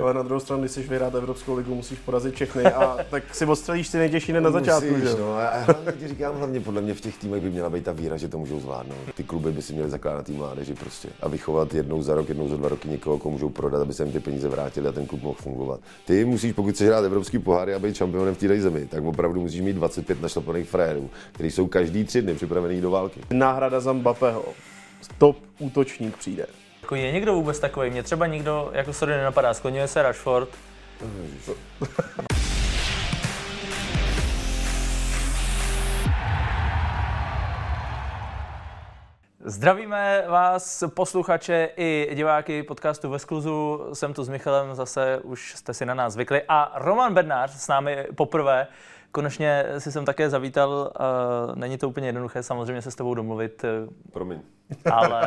Tak. Ale na druhou stranu, když jsi vyhrát Evropskou ligu, musíš porazit všechny a tak si odstřelíš ty nejtěžší na začátku. Musíš, že? No, a hlavně ti říkám, hlavně podle mě v těch týmech by měla být ta víra, že to můžou zvládnout. Ty kluby by si měly zakládat tým mládeži prostě a vychovat jednou za rok, jednou za dva roky někoho, komu můžou prodat, aby se jim ty peníze vrátili a ten klub mohl fungovat. Ty musíš, pokud chceš hrát evropský poháry a být šampionem v té zemi, tak opravdu musíš mít 25 našlapaných frérů, kteří jsou každý tři dny připravený do války. Náhrada za Mbappého. Top útočník přijde. Jako je někdo vůbec takový? Mě třeba nikdo, jako sorry, nenapadá. Skloňuje se Rashford. Zdravíme vás, posluchače i diváky podcastu ve skluzu. Jsem tu s Michalem, zase už jste si na nás zvykli. A Roman Bednář s námi poprvé. Konečně si jsem také zavítal, uh, není to úplně jednoduché samozřejmě se s tebou domluvit. Promiň. Ale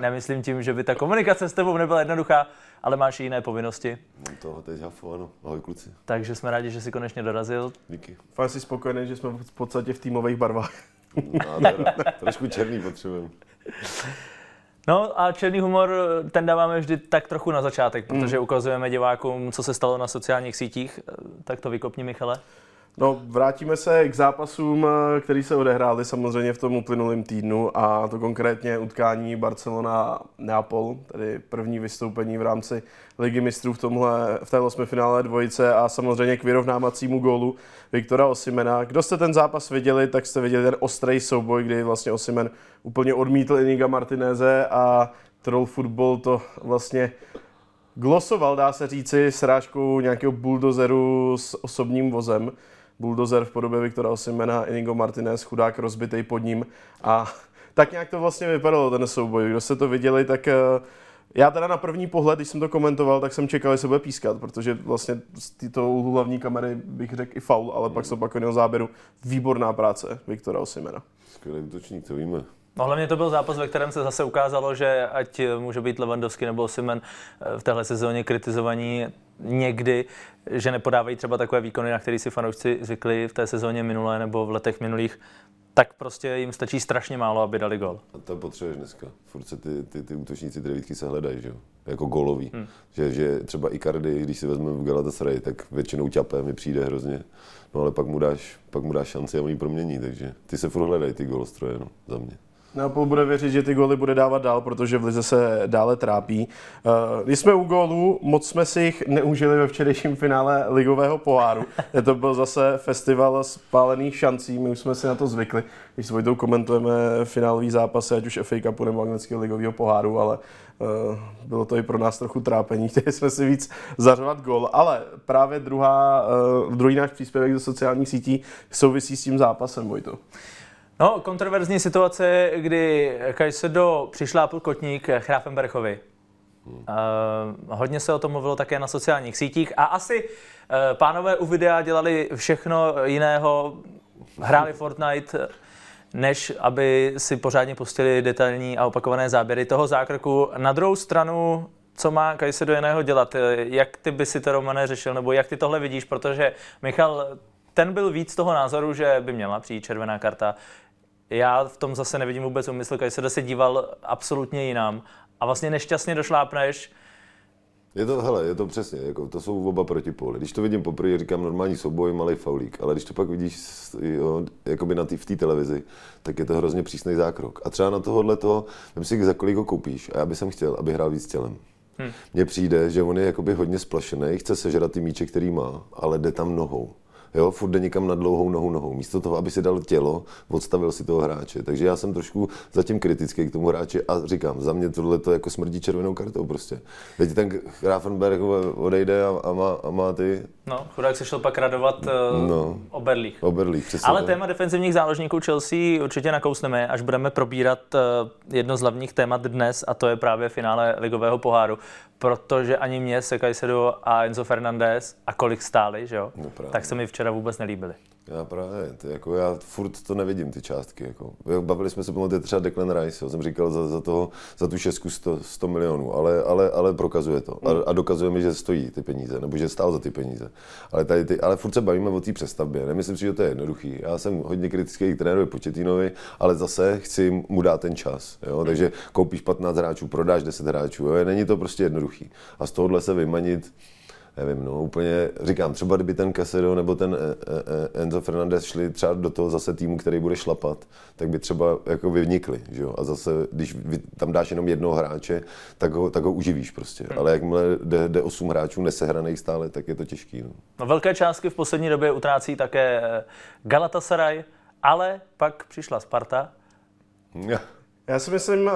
nemyslím tím, že by ta komunikace s tebou nebyla jednoduchá, ale máš i jiné povinnosti. Mám toho teď hafu, ano. Ahoj kluci. Takže jsme rádi, že jsi konečně dorazil. Díky. Fakt jsi spokojený, že jsme v podstatě v týmových barvách. No, trošku černý potřebujeme. No a černý humor, ten dáváme vždy tak trochu na začátek, protože mm. ukazujeme divákům, co se stalo na sociálních sítích. Tak to vykopni, Michale. No, vrátíme se k zápasům, eh, který se odehrály samozřejmě v tom uplynulém týdnu a to konkrétně utkání Barcelona-Neapol, tedy první vystoupení v rámci Ligy mistrů v, tomhle, v té osmifinále dvojice a samozřejmě k vyrovnávacímu gólu Viktora Osimena. Kdo jste ten zápas viděli, tak jste viděli ten ostrý souboj, kdy vlastně Osimen úplně odmítl Iniga Martineze a Troll Football to vlastně glosoval, dá se říci, srážkou nějakého buldozeru s osobním vozem buldozer v podobě Viktora Osimena, Inigo Martinez, chudák rozbitý pod ním a tak nějak to vlastně vypadalo ten souboj. Kdo se to viděli, tak eh, já teda na první pohled, když jsem to komentoval, tak jsem čekal, že se bude pískat, protože vlastně z této úhlu hlavní kamery bych řekl i faul, ale pak se pak záběru výborná práce Viktora Osimena. Skvělý útočník, to víme. No hlavně to byl zápas, ve kterém se zase ukázalo, že ať může být Lewandowski nebo Simen eh, v téhle sezóně kritizovaní někdy, že nepodávají třeba takové výkony, na které si fanoušci zvykli v té sezóně minulé nebo v letech minulých, tak prostě jim stačí strašně málo, aby dali gol. A to potřebuješ dneska. Furt se ty, ty, ty útočníci, ty devítky se hledají, že jo? Jako golový. Hmm. Že, že třeba Icardi, když si vezmeme v Galatasaray, tak většinou ťapé mi přijde hrozně. No ale pak mu dáš, pak mu dáš šanci a on ji promění, takže ty se furt hledají ty golostroje, no, za mě. Neapol bude věřit, že ty góly bude dávat dál, protože v Lize se dále trápí. Uh, když jsme u gólů, moc jsme si jich neužili ve včerejším finále ligového poháru. to byl zase festival spálených šancí, my už jsme si na to zvykli, když s Vojtou komentujeme finálový zápasy, ať už FA Cupu nebo anglického ligového poháru, ale uh, bylo to i pro nás trochu trápení. Chtěli jsme si víc zařovat gól, ale právě druhá, uh, druhý náš příspěvek do sociálních sítí souvisí s tím zápasem, Vojto. No, kontroverzní situace, kdy Kajsedo přišlápl kotník Chrafenberchovi. Hmm. Uh, hodně se o tom mluvilo také na sociálních sítích a asi uh, pánové u videa dělali všechno jiného, hráli Fortnite, než aby si pořádně pustili detailní a opakované záběry toho zákroku. Na druhou stranu, co má Kajsedo jiného dělat? Jak ty by si to, Romane, řešil, nebo jak ty tohle vidíš? Protože Michal, ten byl víc toho názoru, že by měla přijít červená karta já v tom zase nevidím vůbec umysl, když se se díval absolutně jinam a vlastně nešťastně došlápneš, je to, hele, je to přesně, jako, to jsou oba protipóly. Když to vidím poprvé, říkám normální souboj, malý faulík, ale když to pak vidíš jo, jakoby na tý, v té televizi, tak je to hrozně přísný zákrok. A třeba na tohohle to, vím si, za kolik ho koupíš a já bych chtěl, aby hrál víc tělem. Hmm. Mně přijde, že on je jakoby hodně splašený, chce sežrat ty míče, který má, ale jde tam nohou jo, furt jde někam na dlouhou nohu nohou. Místo toho, aby si dal tělo, odstavil si toho hráče. Takže já jsem trošku zatím kritický k tomu hráči a říkám, za mě tohle to jako smrdí červenou kartou prostě. Teď ten Grafenberg odejde a, a, má, a má ty... No, chudák se šel pak radovat uh, no, o Berlích. O Berlích, přesně. Ale téma defenzivních záložníků Chelsea určitě nakousneme, až budeme probírat uh, jedno z hlavních témat dnes a to je právě finále ligového poháru protože ani mě se Caicedo a Enzo Fernandez a kolik stáli, že jo, no tak se mi včera vůbec nelíbili. Já právě, to jako já furt to nevidím, ty částky. Jako. Bavili jsme se, pamatujete třeba Declan Rice, jo, jsem říkal za, za, toho, za tu šestku 100, 100 milionů, ale, ale, ale prokazuje to. A, a, dokazuje mi, že stojí ty peníze, nebo že stál za ty peníze. Ale, tady ty, ale furt se bavíme o té přestavbě. Nemyslím si, že to je jednoduchý. Já jsem hodně kritický k trenérovi Početínovi, ale zase chci mu dát ten čas. Jo? Takže koupíš 15 hráčů, prodáš 10 hráčů. Jo? Není to prostě jednoduchý. A z tohohle se vymanit nevím, no, úplně, říkám, třeba kdyby ten Casero nebo ten eh, Enzo Fernandez šli třeba do toho zase týmu, který bude šlapat, tak by třeba jako vyvnikli, že jo? A zase, když tam dáš jenom jednoho hráče, tak ho, tak ho uživíš prostě. Hmm. Ale jakmile jde, jde osm hráčů nesehraných stále, tak je to těžký. No. no velké částky v poslední době utrácí také Galatasaray, ale pak přišla Sparta. Ja. Já si myslím uh,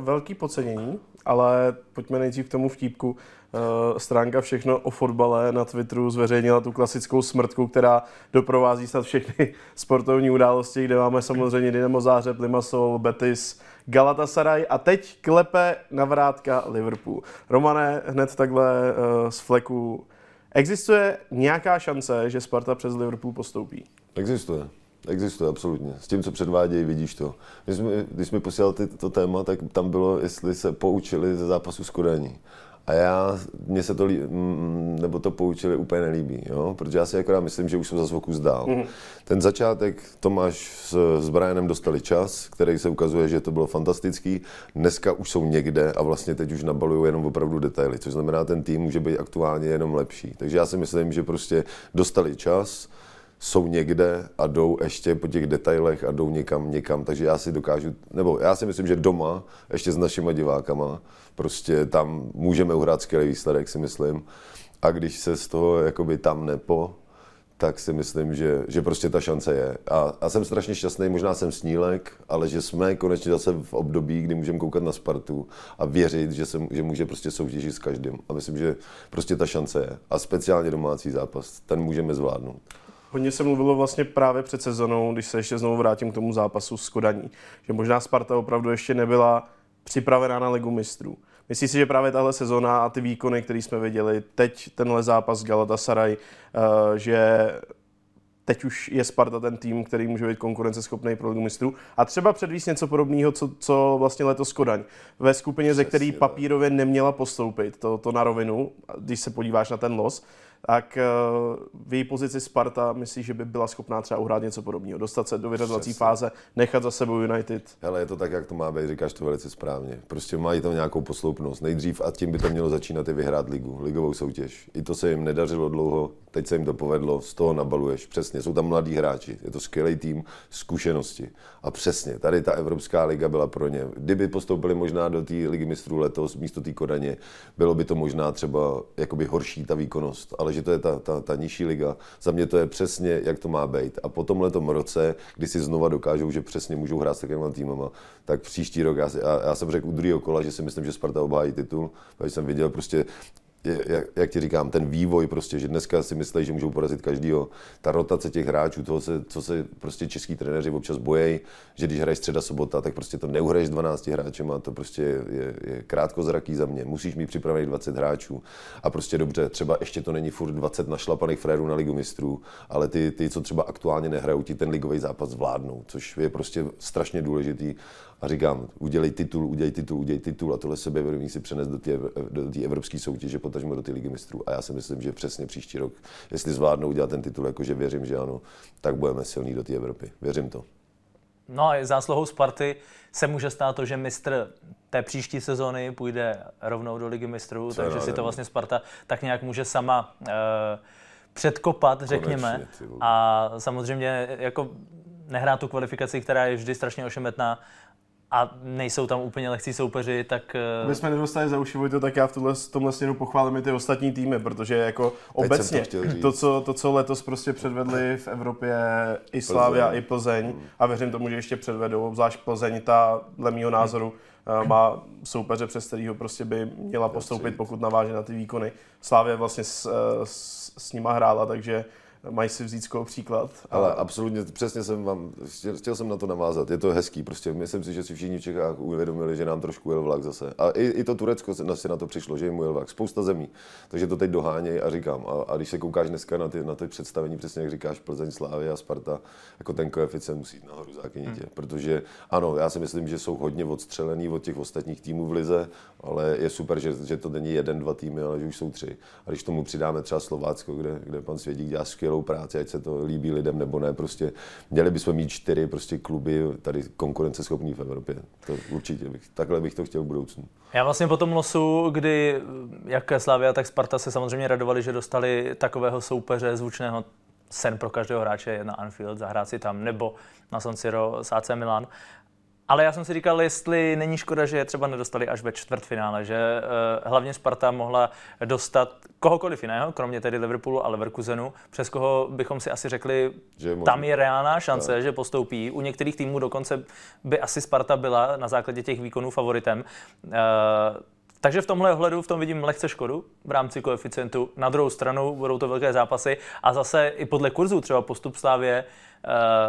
velký podcenění, ale pojďme nejdřív k tomu vtípku. Uh, stránka Všechno o fotbale na Twitteru zveřejnila tu klasickou smrtku, která doprovází snad všechny sportovní události, kde máme samozřejmě Dynamo Zářeb, Limassol, Betis, Galatasaray a teď klepe navrátka Liverpool. Romane, hned takhle uh, z fleku. Existuje nějaká šance, že Sparta přes Liverpool postoupí? Existuje. Existuje, absolutně. S tím, co předvádějí, vidíš to. Když jsme, když jsme posílali to téma, tak tam bylo, jestli se poučili ze zápasu s Kodaní. A já, mně se to, nebo to poučili úplně nelíbí, jo? protože já si akorát myslím, že už jsem za zvoku zdál. Mm. Ten začátek Tomáš s, s Brianem dostali čas, který se ukazuje, že to bylo fantastický. Dneska už jsou někde a vlastně teď už nabalují jenom opravdu detaily, což znamená, ten tým může být aktuálně jenom lepší. Takže já si myslím, že prostě dostali čas, jsou někde a jdou ještě po těch detailech a jdou někam, někam. Takže já si dokážu, nebo já si myslím, že doma, ještě s našimi divákama, prostě tam můžeme uhrát skvělý výsledek, si myslím. A když se z toho jakoby tam nepo, tak si myslím, že, že prostě ta šance je. A, a jsem strašně šťastný, možná jsem snílek, ale že jsme konečně zase v období, kdy můžeme koukat na Spartu a věřit, že, se, že může prostě soutěžit s každým. A myslím, že prostě ta šance je. A speciálně domácí zápas, ten můžeme zvládnout. Hodně se mluvilo vlastně právě před sezonou, když se ještě znovu vrátím k tomu zápasu s Kodaní, že možná Sparta opravdu ještě nebyla připravená na ligu mistrů. Myslím si, že právě tahle sezona a ty výkony, které jsme viděli, teď tenhle zápas Galatasaray, eh, že teď už je Sparta ten tým, který může být konkurenceschopný pro ligu mistrů. A třeba předvíst něco podobného, co, co vlastně letos Kodaň. Ve skupině, ze který papírově neměla postoupit, to, to na rovinu, když se podíváš na ten los, tak eh, v její pozici Sparta myslí, že by byla schopná třeba uhrát něco podobného, dostat se do vyřazovací fáze, nechat za sebou United. Ale je to tak, jak to má být, říkáš to velice správně. Prostě mají tam nějakou posloupnost. Nejdřív a tím by to mělo začínat i vyhrát ligu, ligovou soutěž. I to se jim nedařilo dlouho, teď se jim to povedlo, z toho nabaluješ. Přesně, jsou tam mladí hráči, je to skvělý tým, zkušenosti. A přesně, tady ta Evropská liga byla pro ně. Kdyby postoupili možná do té ligy mistrů letos místo té Kodaně, bylo by to možná třeba jakoby horší ta výkonnost, ale že to je ta, ta, ta nižší liga, za mě to je přesně, jak to má být. A po tomhle roce, kdy si znova dokážou, že přesně můžou hrát s takovými týmama, tak příští rok, já, já, já jsem řekl u druhého kola, že si myslím, že Sparta obhájí titul, protože jsem viděl prostě jak, jak ti říkám, ten vývoj prostě, že dneska si myslí, že můžou porazit každýho. Ta rotace těch hráčů, toho se, co se prostě český trenéři občas bojejí, že když hraješ středa sobota, tak prostě to neuhraješ 12 hráčem a to prostě je, je, je krátkozraký za mě. Musíš mít připravených 20 hráčů a prostě dobře, třeba ještě to není furt 20 našlapaných frérů na ligu mistrů, ale ty, ty, co třeba aktuálně nehrajou, ti ten ligový zápas zvládnou, což je prostě strašně důležitý a říkám, udělej titul, udělej titul, udělej titul a tohle sebevědomí si přenes do té do evropské soutěže, potažmo do té ligy mistrů. A já si myslím, že přesně příští rok, jestli zvládnou udělat ten titul, jakože věřím, že ano, tak budeme silní do té Evropy. Věřím to. No a zásluhou Sparty se může stát to, že mistr té příští sezóny půjde rovnou do ligy mistrů, Co takže si to vlastně Sparta tak nějak může sama uh, předkopat, řekněme. Konečně, a samozřejmě jako nehrá tu kvalifikaci, která je vždy strašně ošemetná, a nejsou tam úplně lehcí soupeři, tak... Eh, My jsme nedostali za uši to, tak já v tomhle, tomhle směru pochválím i ty ostatní týmy, protože jako obecně to, to, co, to, co letos prostě předvedli v Evropě i Slávia, i Plzeň, hmm. a věřím tomu, že ještě předvedou, obzvlášť Plzeň, ta dle mého názoru eh, má soupeře, přes kterého prostě by měla postoupit, pokud naváže na ty výkony. Slávia vlastně s, eh, s, s nima hrála, takže mají si vzít z příklad. Ale absolutně, přesně jsem vám, chtěl, chtěl jsem na to navázat, je to hezký, prostě myslím si, že si všichni v Čechách uvědomili, že nám trošku jel vlak zase. A i, i to Turecko se na to přišlo, že jim jel vlak, spousta zemí, takže to teď dohánějí a říkám, a, a, když se koukáš dneska na ty, na ty představení, přesně jak říkáš, Plzeň, Slávy a Sparta, jako ten koeficient musí jít nahoru zákonitě, hmm. protože ano, já si myslím, že jsou hodně odstřelený od těch ostatních týmů v lize, ale je super, že, že to není jeden, dva týmy, ale že už jsou tři. A když tomu přidáme třeba Slovácko, kde, kde pan Svědík dělá skvělý skvělou práci, ať se to líbí lidem nebo ne. Prostě měli bychom mít čtyři prostě kluby tady konkurenceschopní v Evropě. To určitě bych, takhle bych to chtěl v budoucnu. Já vlastně po tom losu, kdy jak Slavia, tak Sparta se samozřejmě radovali, že dostali takového soupeře zvučného sen pro každého hráče na Anfield, zahrát si tam, nebo na San Siro s AC Milan. Ale já jsem si říkal, jestli není škoda, že je třeba nedostali až ve čtvrtfinále, že uh, hlavně Sparta mohla dostat kohokoliv jiného, kromě tedy Liverpoolu a Leverkusenu, přes koho bychom si asi řekli, že je tam je reálná šance, tak. že postoupí. U některých týmů dokonce by asi Sparta byla na základě těch výkonů favoritem. Uh, takže v tomhle ohledu v tom vidím lehce škodu v rámci koeficientu. Na druhou stranu budou to velké zápasy a zase i podle kurzu třeba postup Slávě Uh,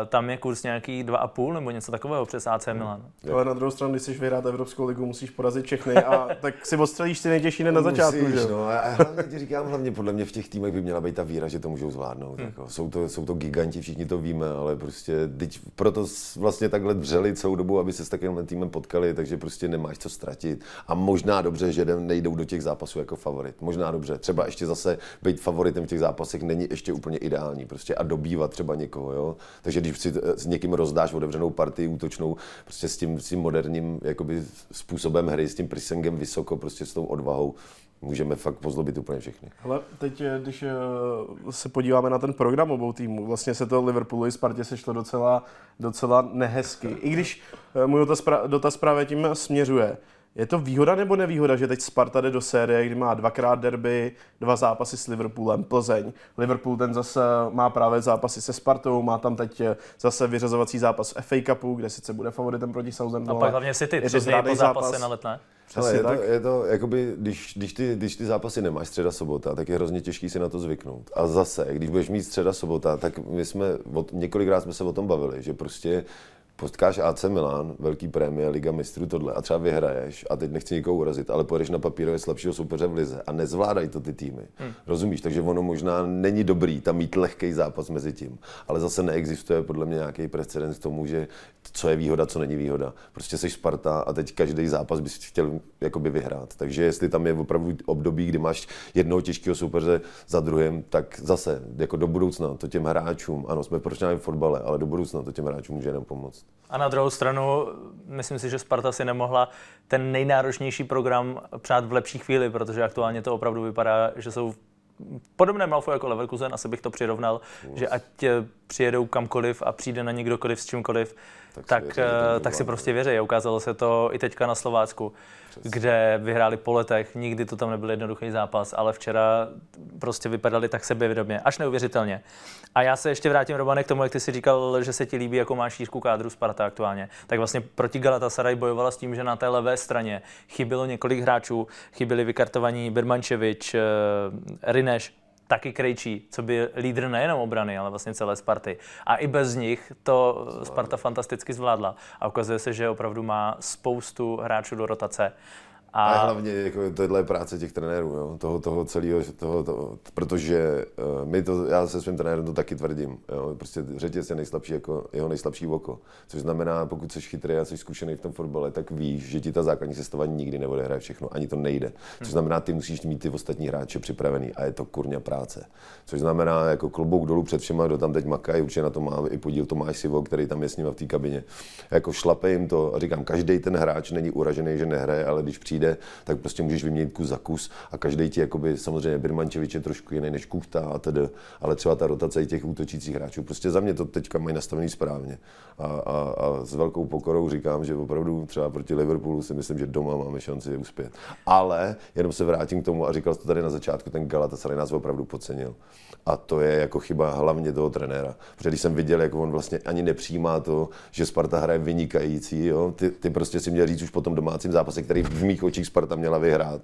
tam je kurz nějaký 2,5 nebo něco takového přes AC Milan. Hmm. Ale na druhou stranu, když chceš vyhrát Evropskou ligu, musíš porazit všechny a tak si odstřelíš ty nejtěžší na začátku. Musíš, že? No, a hlavně ti říkám, hlavně podle mě v těch týmech by měla být ta víra, že to můžou zvládnout. Hmm. Jako. Jsou, to, jsou to giganti, všichni to víme, ale prostě teď proto vlastně takhle dřeli celou dobu, aby se s takovým týmem potkali, takže prostě nemáš co ztratit. A možná dobře, že nejdou do těch zápasů jako favorit. Možná dobře. Třeba ještě zase být favoritem v těch zápasech není ještě úplně ideální. Prostě a dobývat třeba někoho. Jo? Takže když si s někým rozdáš otevřenou partii útočnou, prostě s tím, s tím moderním jakoby, způsobem hry, s tím prisengem vysoko, prostě s tou odvahou, můžeme fakt pozlobit úplně všechny. Ale teď, eh, když eh, se podíváme na ten program obou týmů, vlastně se to Liverpoolu i Spartě sešlo docela, docela nehezky. I když eh, můj dotaz, dotaz právě tím směřuje. Je to výhoda nebo nevýhoda, že teď Sparta jde do série, kdy má dvakrát derby, dva zápasy s Liverpoolem, Plzeň. Liverpool ten zase má právě zápasy se Spartou, má tam teď zase vyřazovací zápas v FA Cupu, kde sice bude favoritem proti Southamptonu. A pak hlavně City, tři dny po zápase na letné. Ale je, to, je to, jakoby, když, když, ty, když ty zápasy nemáš středa sobota, tak je hrozně těžký si na to zvyknout. A zase, když budeš mít středa sobota, tak my jsme, od, několikrát jsme se o tom bavili, že prostě potkáš AC Milan, velký prémie, Liga mistrů, tohle a třeba vyhraješ a teď nechci nikoho urazit, ale pojedeš na papírově slabšího soupeře v lize a nezvládají to ty týmy. Hmm. Rozumíš? Takže ono možná není dobrý tam mít lehký zápas mezi tím, ale zase neexistuje podle mě nějaký precedens k tomu, že co je výhoda, co není výhoda. Prostě jsi Sparta a teď každý zápas bys chtěl jakoby vyhrát. Takže jestli tam je opravdu období, kdy máš jednoho těžkého soupeře za druhým, tak zase jako do budoucna to těm hráčům, ano, jsme proč v fotbale, ale do budoucna to těm hráčům může jenom pomoct. A na druhou stranu, myslím si, že Sparta si nemohla ten nejnáročnější program přát v lepší chvíli, protože aktuálně to opravdu vypadá, že jsou podobné Malfo jako Leverkusen, asi bych to přirovnal, Uf. že ať přijedou kamkoliv a přijde na někdokoliv s čímkoliv, tak, tak, si, věří, eh, tak si prostě věří. Ukázalo se to i teďka na Slovácku, Přesně. kde vyhráli po letech, nikdy to tam nebyl jednoduchý zápas, ale včera prostě vypadali tak sebevědomě, až neuvěřitelně. A já se ještě vrátím, Robane, k tomu, jak ty si říkal, že se ti líbí, jako máš šířku kádru Sparta aktuálně. Tak vlastně proti Galatasaray bojovala s tím, že na té levé straně chybělo několik hráčů, chyběli vykartovaní Birmančevič, eh, Rineš, taky Krejčí, co by lídr nejenom obrany, ale vlastně celé Sparty. A i bez nich to Sparta fantasticky zvládla. A ukazuje se, že opravdu má spoustu hráčů do rotace. A, a hlavně jako tohle je práce těch trenérů, jo? toho, toho celého, toho, toho, protože uh, my to, já se svým trenérem to taky tvrdím, jo? prostě řetěz je nejslabší, jako jeho nejslabší oko, což znamená, pokud jsi chytrý a jsi zkušený v tom fotbale, tak víš, že ti ta základní sestava nikdy neodehraje všechno, ani to nejde. Což znamená, ty musíš mít ty ostatní hráče připravený a je to kurňa práce. Což znamená, jako klobouk dolů před všema, kdo tam teď makají, určitě na to má i podíl Tomáš Sivo, který tam je s ním v té kabině. Jako šlape jim to a říkám, každý ten hráč není uražený, že nehraje, ale když přijde přijde, tak prostě můžeš vyměnit kus za kus a každý ti, jakoby, samozřejmě Birmančevič je trošku jiný než Kuchta a tedy, ale třeba ta rotace těch útočících hráčů, prostě za mě to teďka mají nastavený správně. A, a, a s velkou pokorou říkám, že opravdu třeba proti Liverpoolu si myslím, že doma máme šanci uspět. Ale jenom se vrátím k tomu a říkal to tady na začátku, ten Galatasaray nás opravdu podcenil. A to je jako chyba hlavně toho trenéra. Protože když jsem viděl, jak on vlastně ani nepřijímá to, že Sparta hraje vynikající, jo? Ty, ty prostě si měl říct už po tom domácím zápase, který v mých očích Sparta měla vyhrát,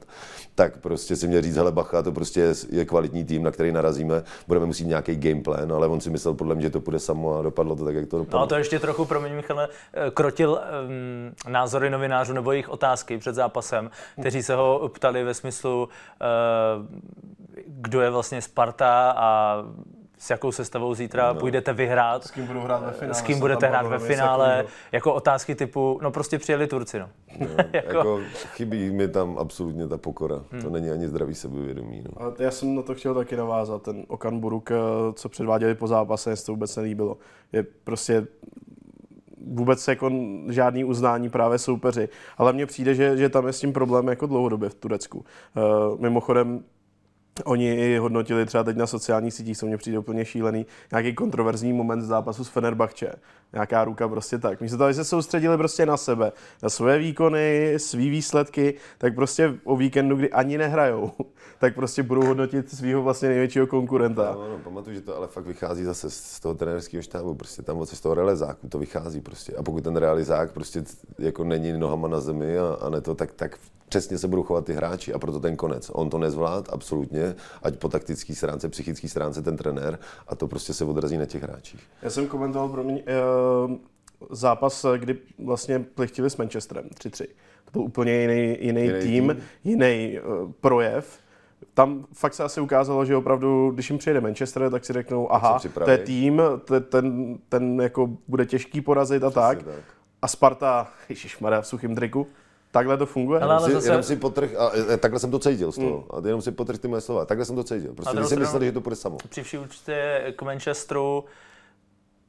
tak prostě si měl říct, hele bacha, to prostě je, je kvalitní tým, na který narazíme, budeme muset nějaký game plan, ale on si myslel podle mě, že to půjde samo a dopadlo to tak, jak to dopadlo. No to ještě trochu, promiň Michale, eh, krotil um, názory novinářů nebo jejich otázky před zápasem, kteří se ho ptali ve smyslu, uh, kdo je vlastně Sparta a s jakou sestavou zítra no. půjdete vyhrát, s kým budou hrát ve finále, s kým budete hrát ve finále, jako otázky typu, no prostě přijeli Turci, no. no jako... jako... chybí mi tam absolutně ta pokora, hmm. to není ani zdravý sebevědomí. No. Ale já jsem na to chtěl taky navázat, ten Okan Buruk, eh, co předváděli po zápase, to vůbec nelíbilo. Je prostě vůbec jako žádný uznání právě soupeři. Ale mně přijde, že, že tam je s tím problém jako dlouhodobě v Turecku. Uh, mimochodem, Oni i hodnotili třeba teď na sociálních sítích, co mně přijde úplně šílený, nějaký kontroverzní moment zápasu s Fenerbahče. Nějaká ruka prostě tak. Místo toho, že se soustředili prostě na sebe, na své výkony, svý výsledky, tak prostě o víkendu, kdy ani nehrajou, tak prostě budou hodnotit svého vlastně největšího konkurenta. No, no, pamatuju, že to ale fakt vychází zase z toho trenérského štábu, prostě tam z toho realizáku to vychází prostě. A pokud ten realizák prostě jako není nohama na zemi a, a ne to, tak, tak přesně se budou chovat ty hráči a proto ten konec. On to nezvlád, absolutně, ať po taktické stránce, psychické stránce ten trenér a to prostě se odrazí na těch hráčích. Já jsem komentoval pro mě, uh, zápas, kdy vlastně plichtili s Manchesterem 3-3. To byl úplně jiný, jiný, jiný tým, tým, jiný uh, projev. Tam fakt se asi ukázalo, že opravdu, když jim přijede Manchester, tak si řeknou, aha, to je tým, to, ten, ten jako bude těžký porazit a tak. tak. A Sparta, ježišmarja, v suchým triku, Takhle to funguje? Ale, ale zase... Jenom si potrh, a, a, takhle jsem to cítil z toho. Mm. A jenom si potrh ty moje slova. Takhle jsem to cítil. Prostě si mysleli, že to bude samo. Při vší účtě k Manchesteru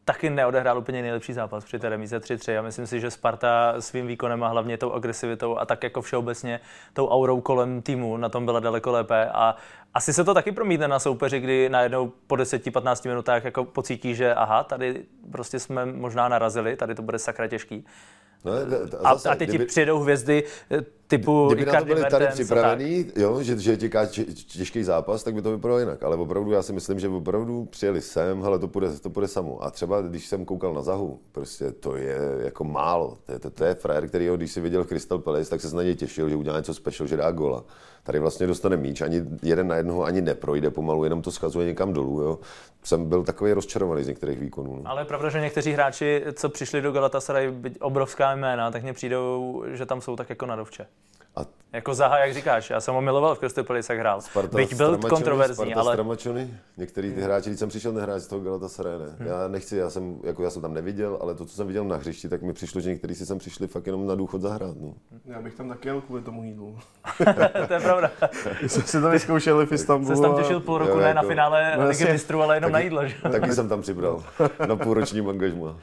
taky neodehrál úplně nejlepší zápas při té remíze 3-3 a myslím si, že Sparta svým výkonem a hlavně tou agresivitou a tak jako všeobecně tou aurou kolem týmu na tom byla daleko lépe a asi se to taky promítne na soupeři, kdy najednou po 10-15 minutách jako pocítí, že aha, tady prostě jsme možná narazili, tady to bude sakra těžký. No, a, zase, a teď kdyby, ti přijedou hvězdy eh, typu Kdyby na to byli tady připravený, jo, že, že těká těžký zápas, tak by to vypadalo jinak. Ale opravdu já si myslím, že opravdu přijeli sem, hele, to půjde, to půjde samo. A třeba když jsem koukal na Zahu, prostě to je jako málo. To je, to, to je frajer, který když si viděl Crystal Palace, tak se na něj těšil, že udělá něco special, že dá gola. Tady vlastně dostane míč, ani jeden na jednoho ani neprojde pomalu, jenom to schazuje někam dolů. Jo. Jsem byl takový rozčarovaný z některých výkonů. No. Ale je pravda, že někteří hráči, co přišli do Galatasaray, obrovská jména, tak mně přijdou, že tam jsou tak jako na dovče. A... Jako Zaha, jak říkáš, já jsem ho miloval v Crystal Palace, jak hrál. Sparta Byť byl kontroverzní, Sparta ale... Stramačony, některý ty hráči, když jsem přišel nehrát z toho Galatasaray, ne. Hmm. Já nechci, já jsem, jako já jsem tam neviděl, ale to, co jsem viděl na hřišti, tak mi přišlo, že někteří si sem přišli fakt jenom na důchod zahrát. No. Já bych tam taky jel kvůli tomu jídlu. to je pravda. jsme si to vyzkoušeli v Istanbulu. Jsi tam těšil půl roku, jo, ne jako... na finále no, Ligy mistrů, ale jenom taky, na jídlo. Že? Taky jsem tam přibral na půlroční angažma.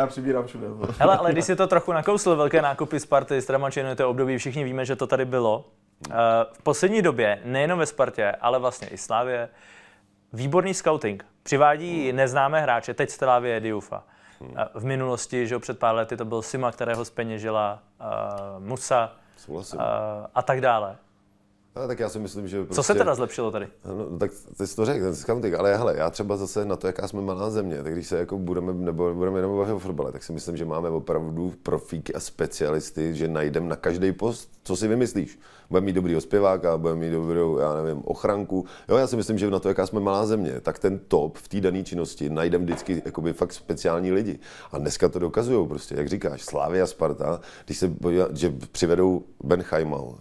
Já přibírám všude. Hele, ale když si to trochu nakousl, velké nákupy Sparty, Stramačino, to období, všichni víme, že to tady bylo. Eh, v poslední době, nejenom ve Spartě, ale vlastně i Slávě, výborný scouting. Přivádí neznámé hráče, teď Slávě Diufa. Eh, v minulosti, že před pár lety to byl Sima, kterého speněžila uh, Musa uh, a tak dále. No, tak já si myslím, že... Prostě, Co se prostě- teda zlepšilo tady? No, tak ty jsi to řekl, ten scouting, ale hele, já třeba zase na to, jaká jsme malá země, tak když se jako budeme, nebo budeme jenom bavit o fotbale, tak si myslím, že máme opravdu profíky a specialisty, že najdeme na každý post, co si vymyslíš. Budeme mít dobrý zpěváka, budeme mít dobrou, já nevím, ochranku. Jo, já si myslím, že na to, jaká jsme malá země, tak ten top v té dané činnosti najdeme vždycky jakoby fakt speciální lidi. A dneska to dokazují prostě, jak říkáš, Slávia Sparta, když se že přivedou Ben Chaimal,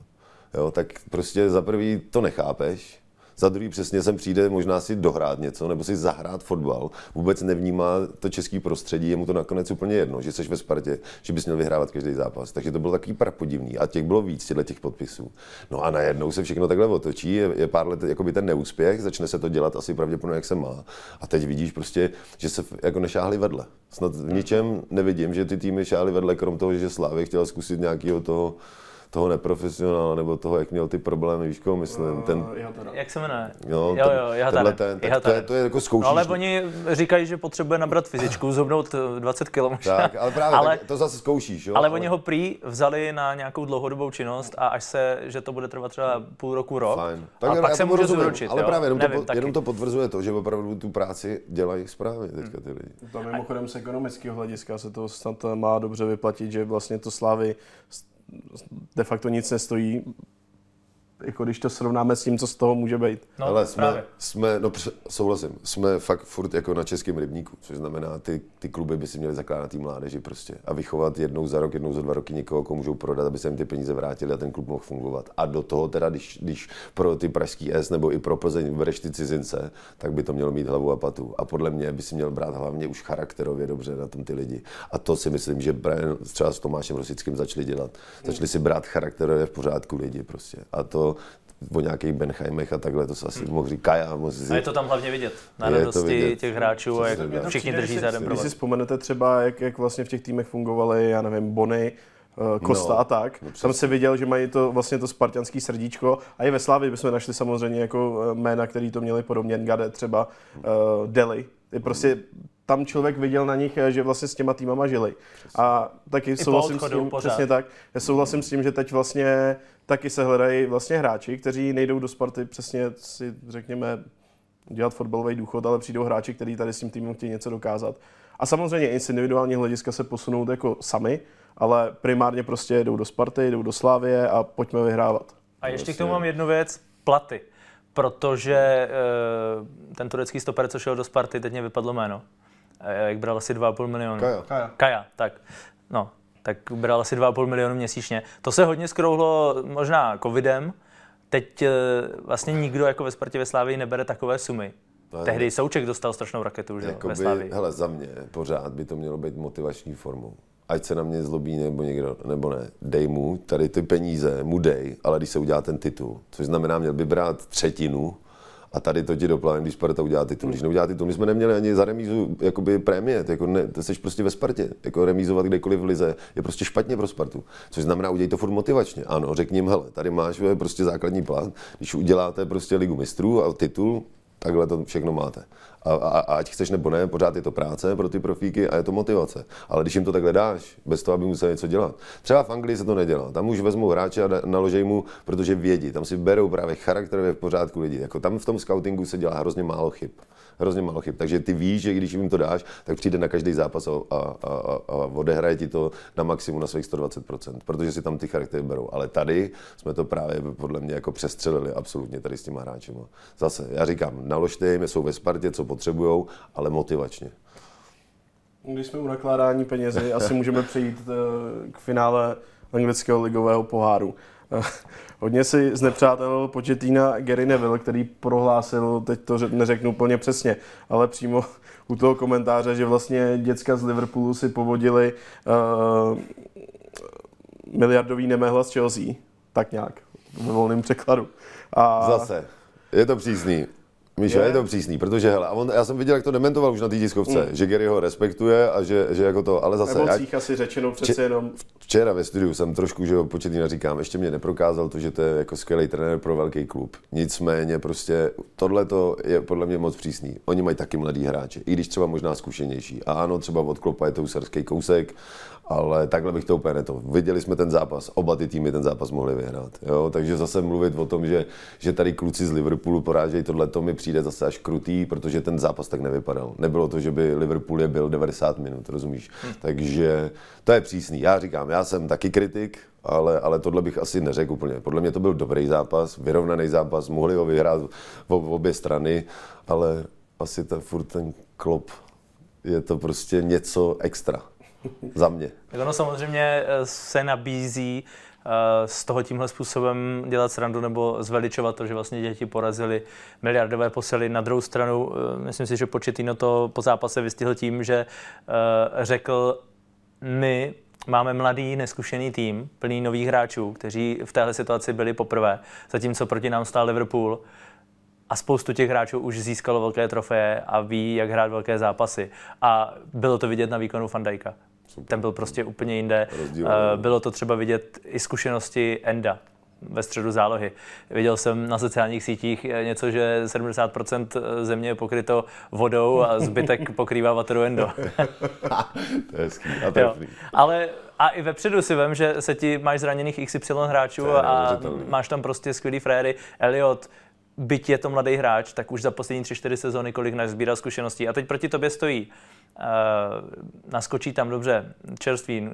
jo, tak prostě za prvý to nechápeš, za druhý přesně sem přijde možná si dohrát něco nebo si zahrát fotbal. Vůbec nevnímá to český prostředí, je mu to nakonec úplně jedno, že jsi ve Spartě, že bys měl vyhrávat každý zápas. Takže to bylo takový prapodivný a těch bylo víc těchto těch podpisů. No a najednou se všechno takhle otočí, je, je pár let jakoby ten neúspěch, začne se to dělat asi pravděpodobně, jak se má. A teď vidíš prostě, že se jako nešáhli vedle. Snad v ničem nevidím, že ty týmy šáhly vedle, krom toho, že Slávě chtěl zkusit nějakého toho toho neprofesionála, nebo toho, jak měl ty problémy, víš, koho myslím, uh, ten... Jak se jmenuje? Jo, jo, jo, jo tenhle ten, tak to je, to je jako zkoušíš. No, ale oni říkají, že potřebuje nabrat fyzičku, zhubnout 20 kg možná. Tak, ale právě, ale, tak to zase zkoušíš, jo? Ale, ale oni ho prý vzali na nějakou dlouhodobou činnost a až se, že to bude trvat třeba půl roku, rok, Fajn. Tak a pak se může zručit, Ale právě jenom, Nevím, to, jenom to potvrzuje to, že opravdu tu práci dělají správně teďka ty lidi. Tam mimochodem z ekonomického hlediska se to snad má dobře vyplatit, že vlastně to Slávy de facto nic nestojí jako když to srovnáme s tím, co z toho může být. No, Ale jsme, právě. jsme, no souhlasím, jsme fakt furt jako na českém rybníku, což znamená, ty, ty kluby by si měly zakládat tý mládeži prostě a vychovat jednou za rok, jednou za dva roky někoho, koho můžou prodat, aby se jim ty peníze vrátily a ten klub mohl fungovat. A do toho teda, když, když pro ty pražský S nebo i pro Plzeň bereš ty cizince, tak by to mělo mít hlavu a patu. A podle mě by si měl brát hlavně už charakterově dobře na tom ty lidi. A to si myslím, že Brian třeba s Tomášem Rosickým začali dělat. Začali si brát charakterově v pořádku lidi prostě. A to o nějakých Benheimech a takhle, to se asi mohl říct Kaja, mohl si A je to tam hlavně vidět, na radosti vidět. těch hráčů a jak všichni drží za si- jeden Když si vzpomenete třeba, jak, jak vlastně v těch týmech fungovaly, já nevím, Bony, eh, Kosta No, a tak. no Tam se viděl, že mají to vlastně to spartianský srdíčko. A i ve Slávii bychom našli samozřejmě jako eh, jména, který to měli podobně. Ngade třeba, uh, Deli. Je prostě tam člověk viděl na nich, eh, že vlastně s těma týmama žili. A taky po souhlasím s tím, pořád. přesně tak. Já souhlasím s tím, že teď vlastně taky se hledají vlastně hráči, kteří nejdou do Sparty přesně si řekněme dělat fotbalový důchod, ale přijdou hráči, kteří tady s tím týmem chtějí něco dokázat. A samozřejmě i z individuální hlediska se posunout jako sami, ale primárně prostě jdou do Sparty, jdou do Slávie a pojďme vyhrávat. A ještě k tomu mám jednu věc, platy. Protože e, ten turecký stoper, co šel do Sparty, teď mě vypadlo jméno. E, jak bral asi 2,5 milionu. Kaja. Kaja. Kaja, tak. No, tak bral asi 2,5 milionu měsíčně. To se hodně skrouhlo možná covidem. Teď e, vlastně nikdo jako ve Spartě ve Slávii nebere takové sumy. Ne. Tehdy Souček dostal strašnou raketu, že jo, ve Jakoby, Slávii. hele, za mě pořád by to mělo být motivační formou. Ať se na mě zlobí nebo někdo, nebo ne. Dej mu tady ty peníze, mu dej, ale když se udělá ten titul, což znamená, měl by brát třetinu a tady to ti doplání, když Sparta udělá titul. Když neudělá titul, my jsme neměli ani za remízu jakoby prémie, jako ne, to jsi prostě ve Spartě. Jako remízovat kdekoliv v lize je prostě špatně pro Spartu. Což znamená, udělej to furt motivačně. Ano, řekni jim, hele, tady máš vole, prostě základní plán, když uděláte prostě ligu mistrů a titul, takhle to všechno máte. A, a, ať chceš nebo ne, pořád je to práce pro ty profíky a je to motivace. Ale když jim to takhle dáš, bez toho, aby musel něco dělat. Třeba v Anglii se to nedělá. Tam už vezmou hráče a naložej mu, protože vědí. Tam si berou právě charakterově v pořádku lidi. Jako tam v tom scoutingu se dělá hrozně málo chyb. Hrozně málo chyb. Takže ty víš, že když jim to dáš, tak přijde na každý zápas a, a, a, a odehraje ti to na maximum na svých 120%, protože si tam ty charaktery berou. Ale tady jsme to právě podle mě jako přestřelili absolutně tady s těma hráči. Zase, já říkám, naložte jim, jsou ve Spartě, co potřebujou, ale motivačně. Když jsme u nakládání penězi, asi můžeme přejít eh, k finále anglického ligového poháru. Hodně si znepřátelil Početína Gary Neville, který prohlásil, teď to řek- neřeknu úplně přesně, ale přímo u toho komentáře, že vlastně děcka z Liverpoolu si povodili uh, miliardový nemehla z Chelsea. Tak nějak, ve volném překladu. A Zase, je to přísný. Míšo, Je? je to přísný, protože hele, a on, já jsem viděl, jak to dementoval už na té tiskovce, že Gary ho respektuje a že, že jako to, ale zase, já, emocích asi řečeno přece jenom Včera ve studiu jsem trošku, že ho početýna říkám, ještě mě neprokázal to, že to je jako skvělý trenér pro velký klub. Nicméně prostě tohle je podle mě moc přísný. Oni mají taky mladý hráče, i když třeba možná zkušenější. A ano, třeba od Klopa je to usarský kousek, ale takhle bych to úplně neto. Viděli jsme ten zápas, oba ty týmy ten zápas mohli vyhrát. Jo? Takže zase mluvit o tom, že, že tady kluci z Liverpoolu porážejí tohle, to mi přijde zase až krutý, protože ten zápas tak nevypadal. Nebylo to, že by Liverpool je byl 90 minut, rozumíš? Hmm. Takže to je přísný. Já říkám, já jsem taky kritik, ale, ale tohle bych asi neřekl úplně. Podle mě to byl dobrý zápas, vyrovnaný zápas, mohli ho vyhrát v, v obě strany, ale asi ta, furt ten klop je to prostě něco extra. Za mě. Tak ono samozřejmě eh, se nabízí eh, z toho tímhle způsobem dělat srandu nebo zveličovat to, že vlastně děti porazili miliardové posily. Na druhou stranu, eh, myslím si, že Početino to po zápase vystihl tím, že řekl, my máme mladý, neskušený tým, plný nových hráčů, kteří v téhle situaci byli poprvé, zatímco proti nám stál Liverpool a spoustu těch hráčů už získalo velké trofeje a ví, jak hrát velké zápasy. A bylo to vidět na výkonu Fandajka. Ten byl prostě úplně jinde. Rozdílný. Eh, Bylo to třeba vidět i zkušenosti Enda ve středu zálohy. Viděl jsem na sociálních sítích eh, něco, že 70% země je pokryto vodou a zbytek pokrývá Wataru Endo. to je hezký a Jo. trefný. Ale a i vepředu si vem, že se ti máš zraněných XY hráčů To je a máš tam prostě skvělý fréry. Elliot, byť je to mladý hráč, tak už za poslední 3-4 sezóny kolik nazbíral zkušeností. A teď proti tobě stojí. Uh, naskočí tam dobře čerstvý uh,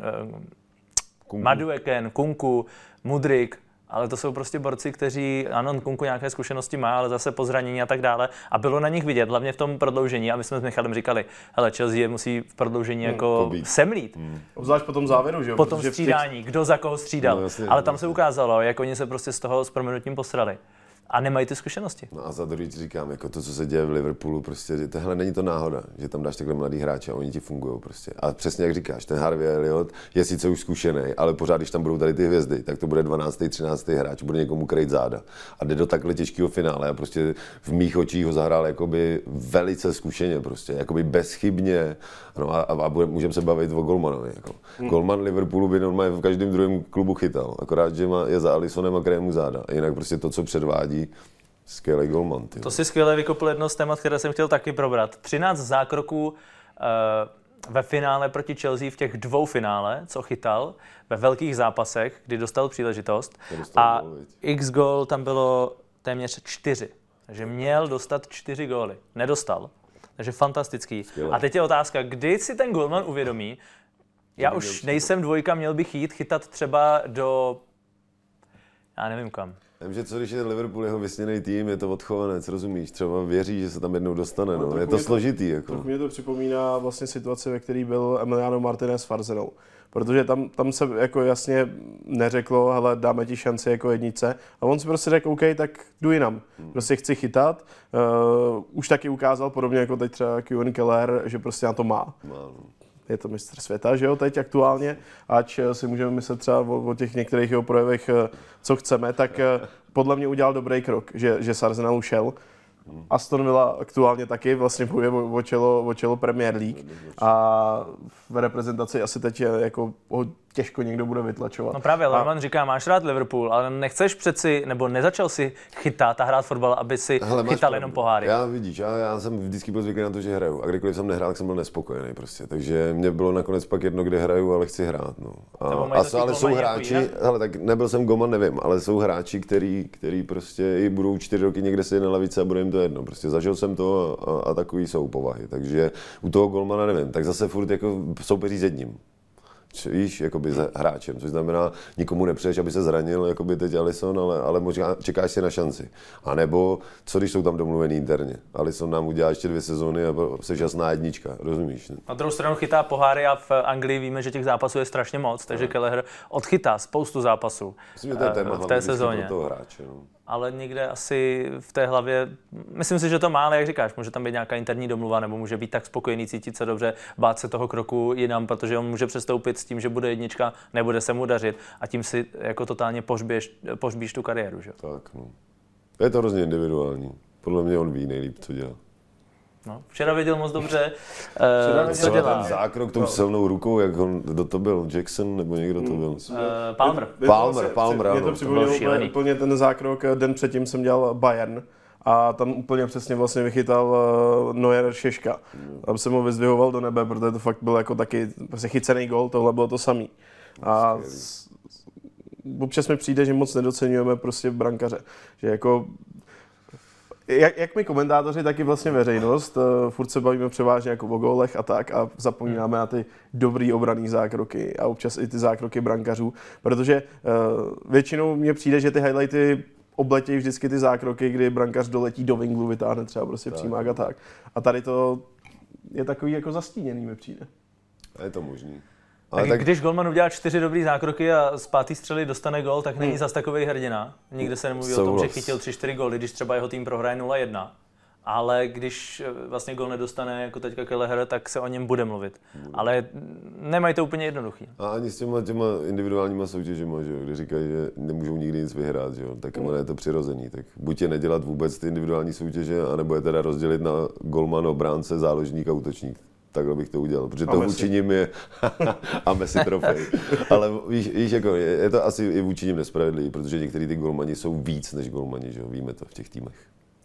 Kunku. Madueken, Kunku, Mudrik, ale to jsou prostě borci, kteří, ano, Kunku nějaké zkušenosti má, ale zase po zranění a tak dále. A bylo na nich vidět, hlavně v tom prodloužení. A my jsme s Michalem říkali, hele, Chelsea je musí v prodloužení hmm, jako semlít. Hmm. Obzvlášť po tom závěru, že jo? Po tom střídání, těch... kdo za koho střídal. No, jasně, ale tam se ukázalo, jak oni se prostě z toho s proměnutím posrali a nemají ty zkušenosti. No a za druhý říkám, jako to, co se děje v Liverpoolu, prostě, tohle není to náhoda, že tam dáš takhle mladý hráče a oni ti fungují prostě. A přesně jak říkáš, ten Harvey Elliot je sice už zkušený, ale pořád, když tam budou tady ty hvězdy, tak to bude 12. 13. hráč, bude někomu krejt záda. A jde do takhle těžkého finále a prostě v mých očích ho zahrál jakoby velice zkušeně, prostě, jakoby bezchybně. No a, a, a můžeme se bavit o Golmanovi. Jako. Hmm. Golman Liverpoolu by normálně v každém druhém klubu chytal, akorát, že má, je za Alisonem a krému záda. Jinak prostě to, co předvádí, Skvělý golman. To si skvěle vykopl jedno z témat, které jsem chtěl taky probrat. 13 zákroků uh, ve finále proti Chelsea v těch dvou finále, co chytal, ve velkých zápasech, kdy dostal příležitost. Dostal a gol, x gol tam bylo téměř čtyři. Takže měl dostat čtyři góly. Nedostal. Takže fantastický. Skvěle. A teď je otázka, kdy si ten golman uvědomí, já už nejsem dvojka, měl bych jít chytat třeba do... Já nevím kam. Vím, že co když je Liverpool jeho vysněný tým, je to odchovanec, rozumíš? Třeba věří, že se tam jednou dostane, no. no je to složitý. To, jako. Mě to připomíná vlastně situaci, ve které byl Emiliano Martinez s Farzenou. Protože tam, tam se jako jasně neřeklo, hele, dáme ti šanci jako jednice. A on si prostě řekl, OK, tak jdu jinam. Hmm. Prostě chci chytat. Uh, už taky ukázal, podobně jako teď třeba Kevin Keller, že prostě na to má. má no je to mistr světa, že jo, teď aktuálně, ať eh, si můžeme myslet třeba o, o těch některých jeho projevech, eh, co chceme, tak eh, podle mě udělal dobrý krok, že, že s Arsenalu šel. Aston Villa aktuálně taky vlastně bojuje o čelo, o čelo Premier League a v reprezentaci asi teď jako těžko někdo bude vytlačovat. No právě, a... říká, máš rád Liverpool, ale nechceš přeci, nebo nezačal si chytat a hrát fotbal, aby si Hele, chytal jenom poháry. Já vidíš, já, já jsem vždycky byl zvyklý na to, že hraju. A kdykoliv jsem nehrál, tak jsem byl nespokojený prostě. Takže mě bylo nakonec pak jedno, kde hraju, ale chci hrát. No. A, a ale jsou hráči, hele, tak nebyl jsem Goman, nevím, ale jsou hráči, který, který prostě i budou čtyři roky někde si na lavice a bude jim to jedno. Prostě zažil jsem to a, a, a takový jsou povahy. Takže u toho Golmana nevím, tak zase furt jako soupeří s jedním víš, jakoby s hráčem, což znamená, nikomu nepřeješ, aby se zranil, jakoby teď Alison, ale, ale možná čekáš si na šanci. A nebo, co když jsou tam domluvený interně? Alison nám udělá ještě dvě sezóny a jsi jasná jednička, rozumíš? Ne? Na druhou stranu chytá poháry a v Anglii víme, že těch zápasů je strašně moc, takže no. Kelleher odchytá spoustu zápasů Myslím, že to je téma v té sezóně. Toho hráče, no ale někde asi v té hlavě, myslím si, že to má, ale jak říkáš, může tam být nějaká interní domluva, nebo může být tak spokojený, cítit se dobře, bát se toho kroku jinam, protože on může přestoupit s tím, že bude jednička, nebude se mu dařit a tím si jako totálně pohřbíš, pohřbíš tu kariéru. Že? Tak, no. Je to hrozně individuální. Podle mě on ví nejlíp, co dělá. No, včera viděl moc dobře, uh, co dělá. ten zákrok tou no. silnou rukou, jak on, kdo to byl, Jackson nebo někdo to byl? Uh, Palmer. Palmer, Palmer, Mě to připomnělo úplně, úplně ten zákrok, den předtím jsem dělal Bayern a tam úplně přesně vlastně vychytal uh, Neuer Šeška. Tam jsem ho vyzdvihoval do nebe, protože to fakt byl jako taky prostě chycený gol, tohle bylo to samý. A občas mi přijde, že moc nedocenujeme prostě brankaře. Že jako jak, jak my komentátoři, tak i vlastně veřejnost, uh, furt se bavíme převážně jako o gólech a tak a zapomínáme na ty dobrý obraný zákroky a občas i ty zákroky brankařů, protože uh, většinou mně přijde, že ty highlighty obletějí vždycky ty zákroky, kdy brankař doletí do vinglu, vytáhne třeba prostě tak. přímák a tak. A tady to je takový jako zastíněný mi přijde. A je to možný. Ale tak, když Golman udělá čtyři dobrý zákroky a z pátý střely dostane gol, tak není hmm. zas takový hrdina. Nikde se nemluví Souhlas. o tom, že chytil 3-4 góly, když třeba jeho tým prohraje 0-1. Ale když eh, vlastně gol nedostane jako teďka Kelleher, tak se o něm bude mluvit. Hmm. Ale nemají to úplně jednoduchý. A ani s těma, těma individuálníma soutěžima, že jo, kde říkají, že nemůžou nikdy nic vyhrát, že jo, tak hmm. je to přirozený. Tak buď je nedělat vůbec ty individuální soutěže, anebo je teda rozdělit na golman, obránce, záložník a útočník takhle bych to udělal, protože to vůči nim je a Messi trofej. Ale víš, víš jako je, je, to asi i vůči nim nespravedlivý, protože některý ty golmani jsou víc než golmani, že jo? víme to v těch týmech.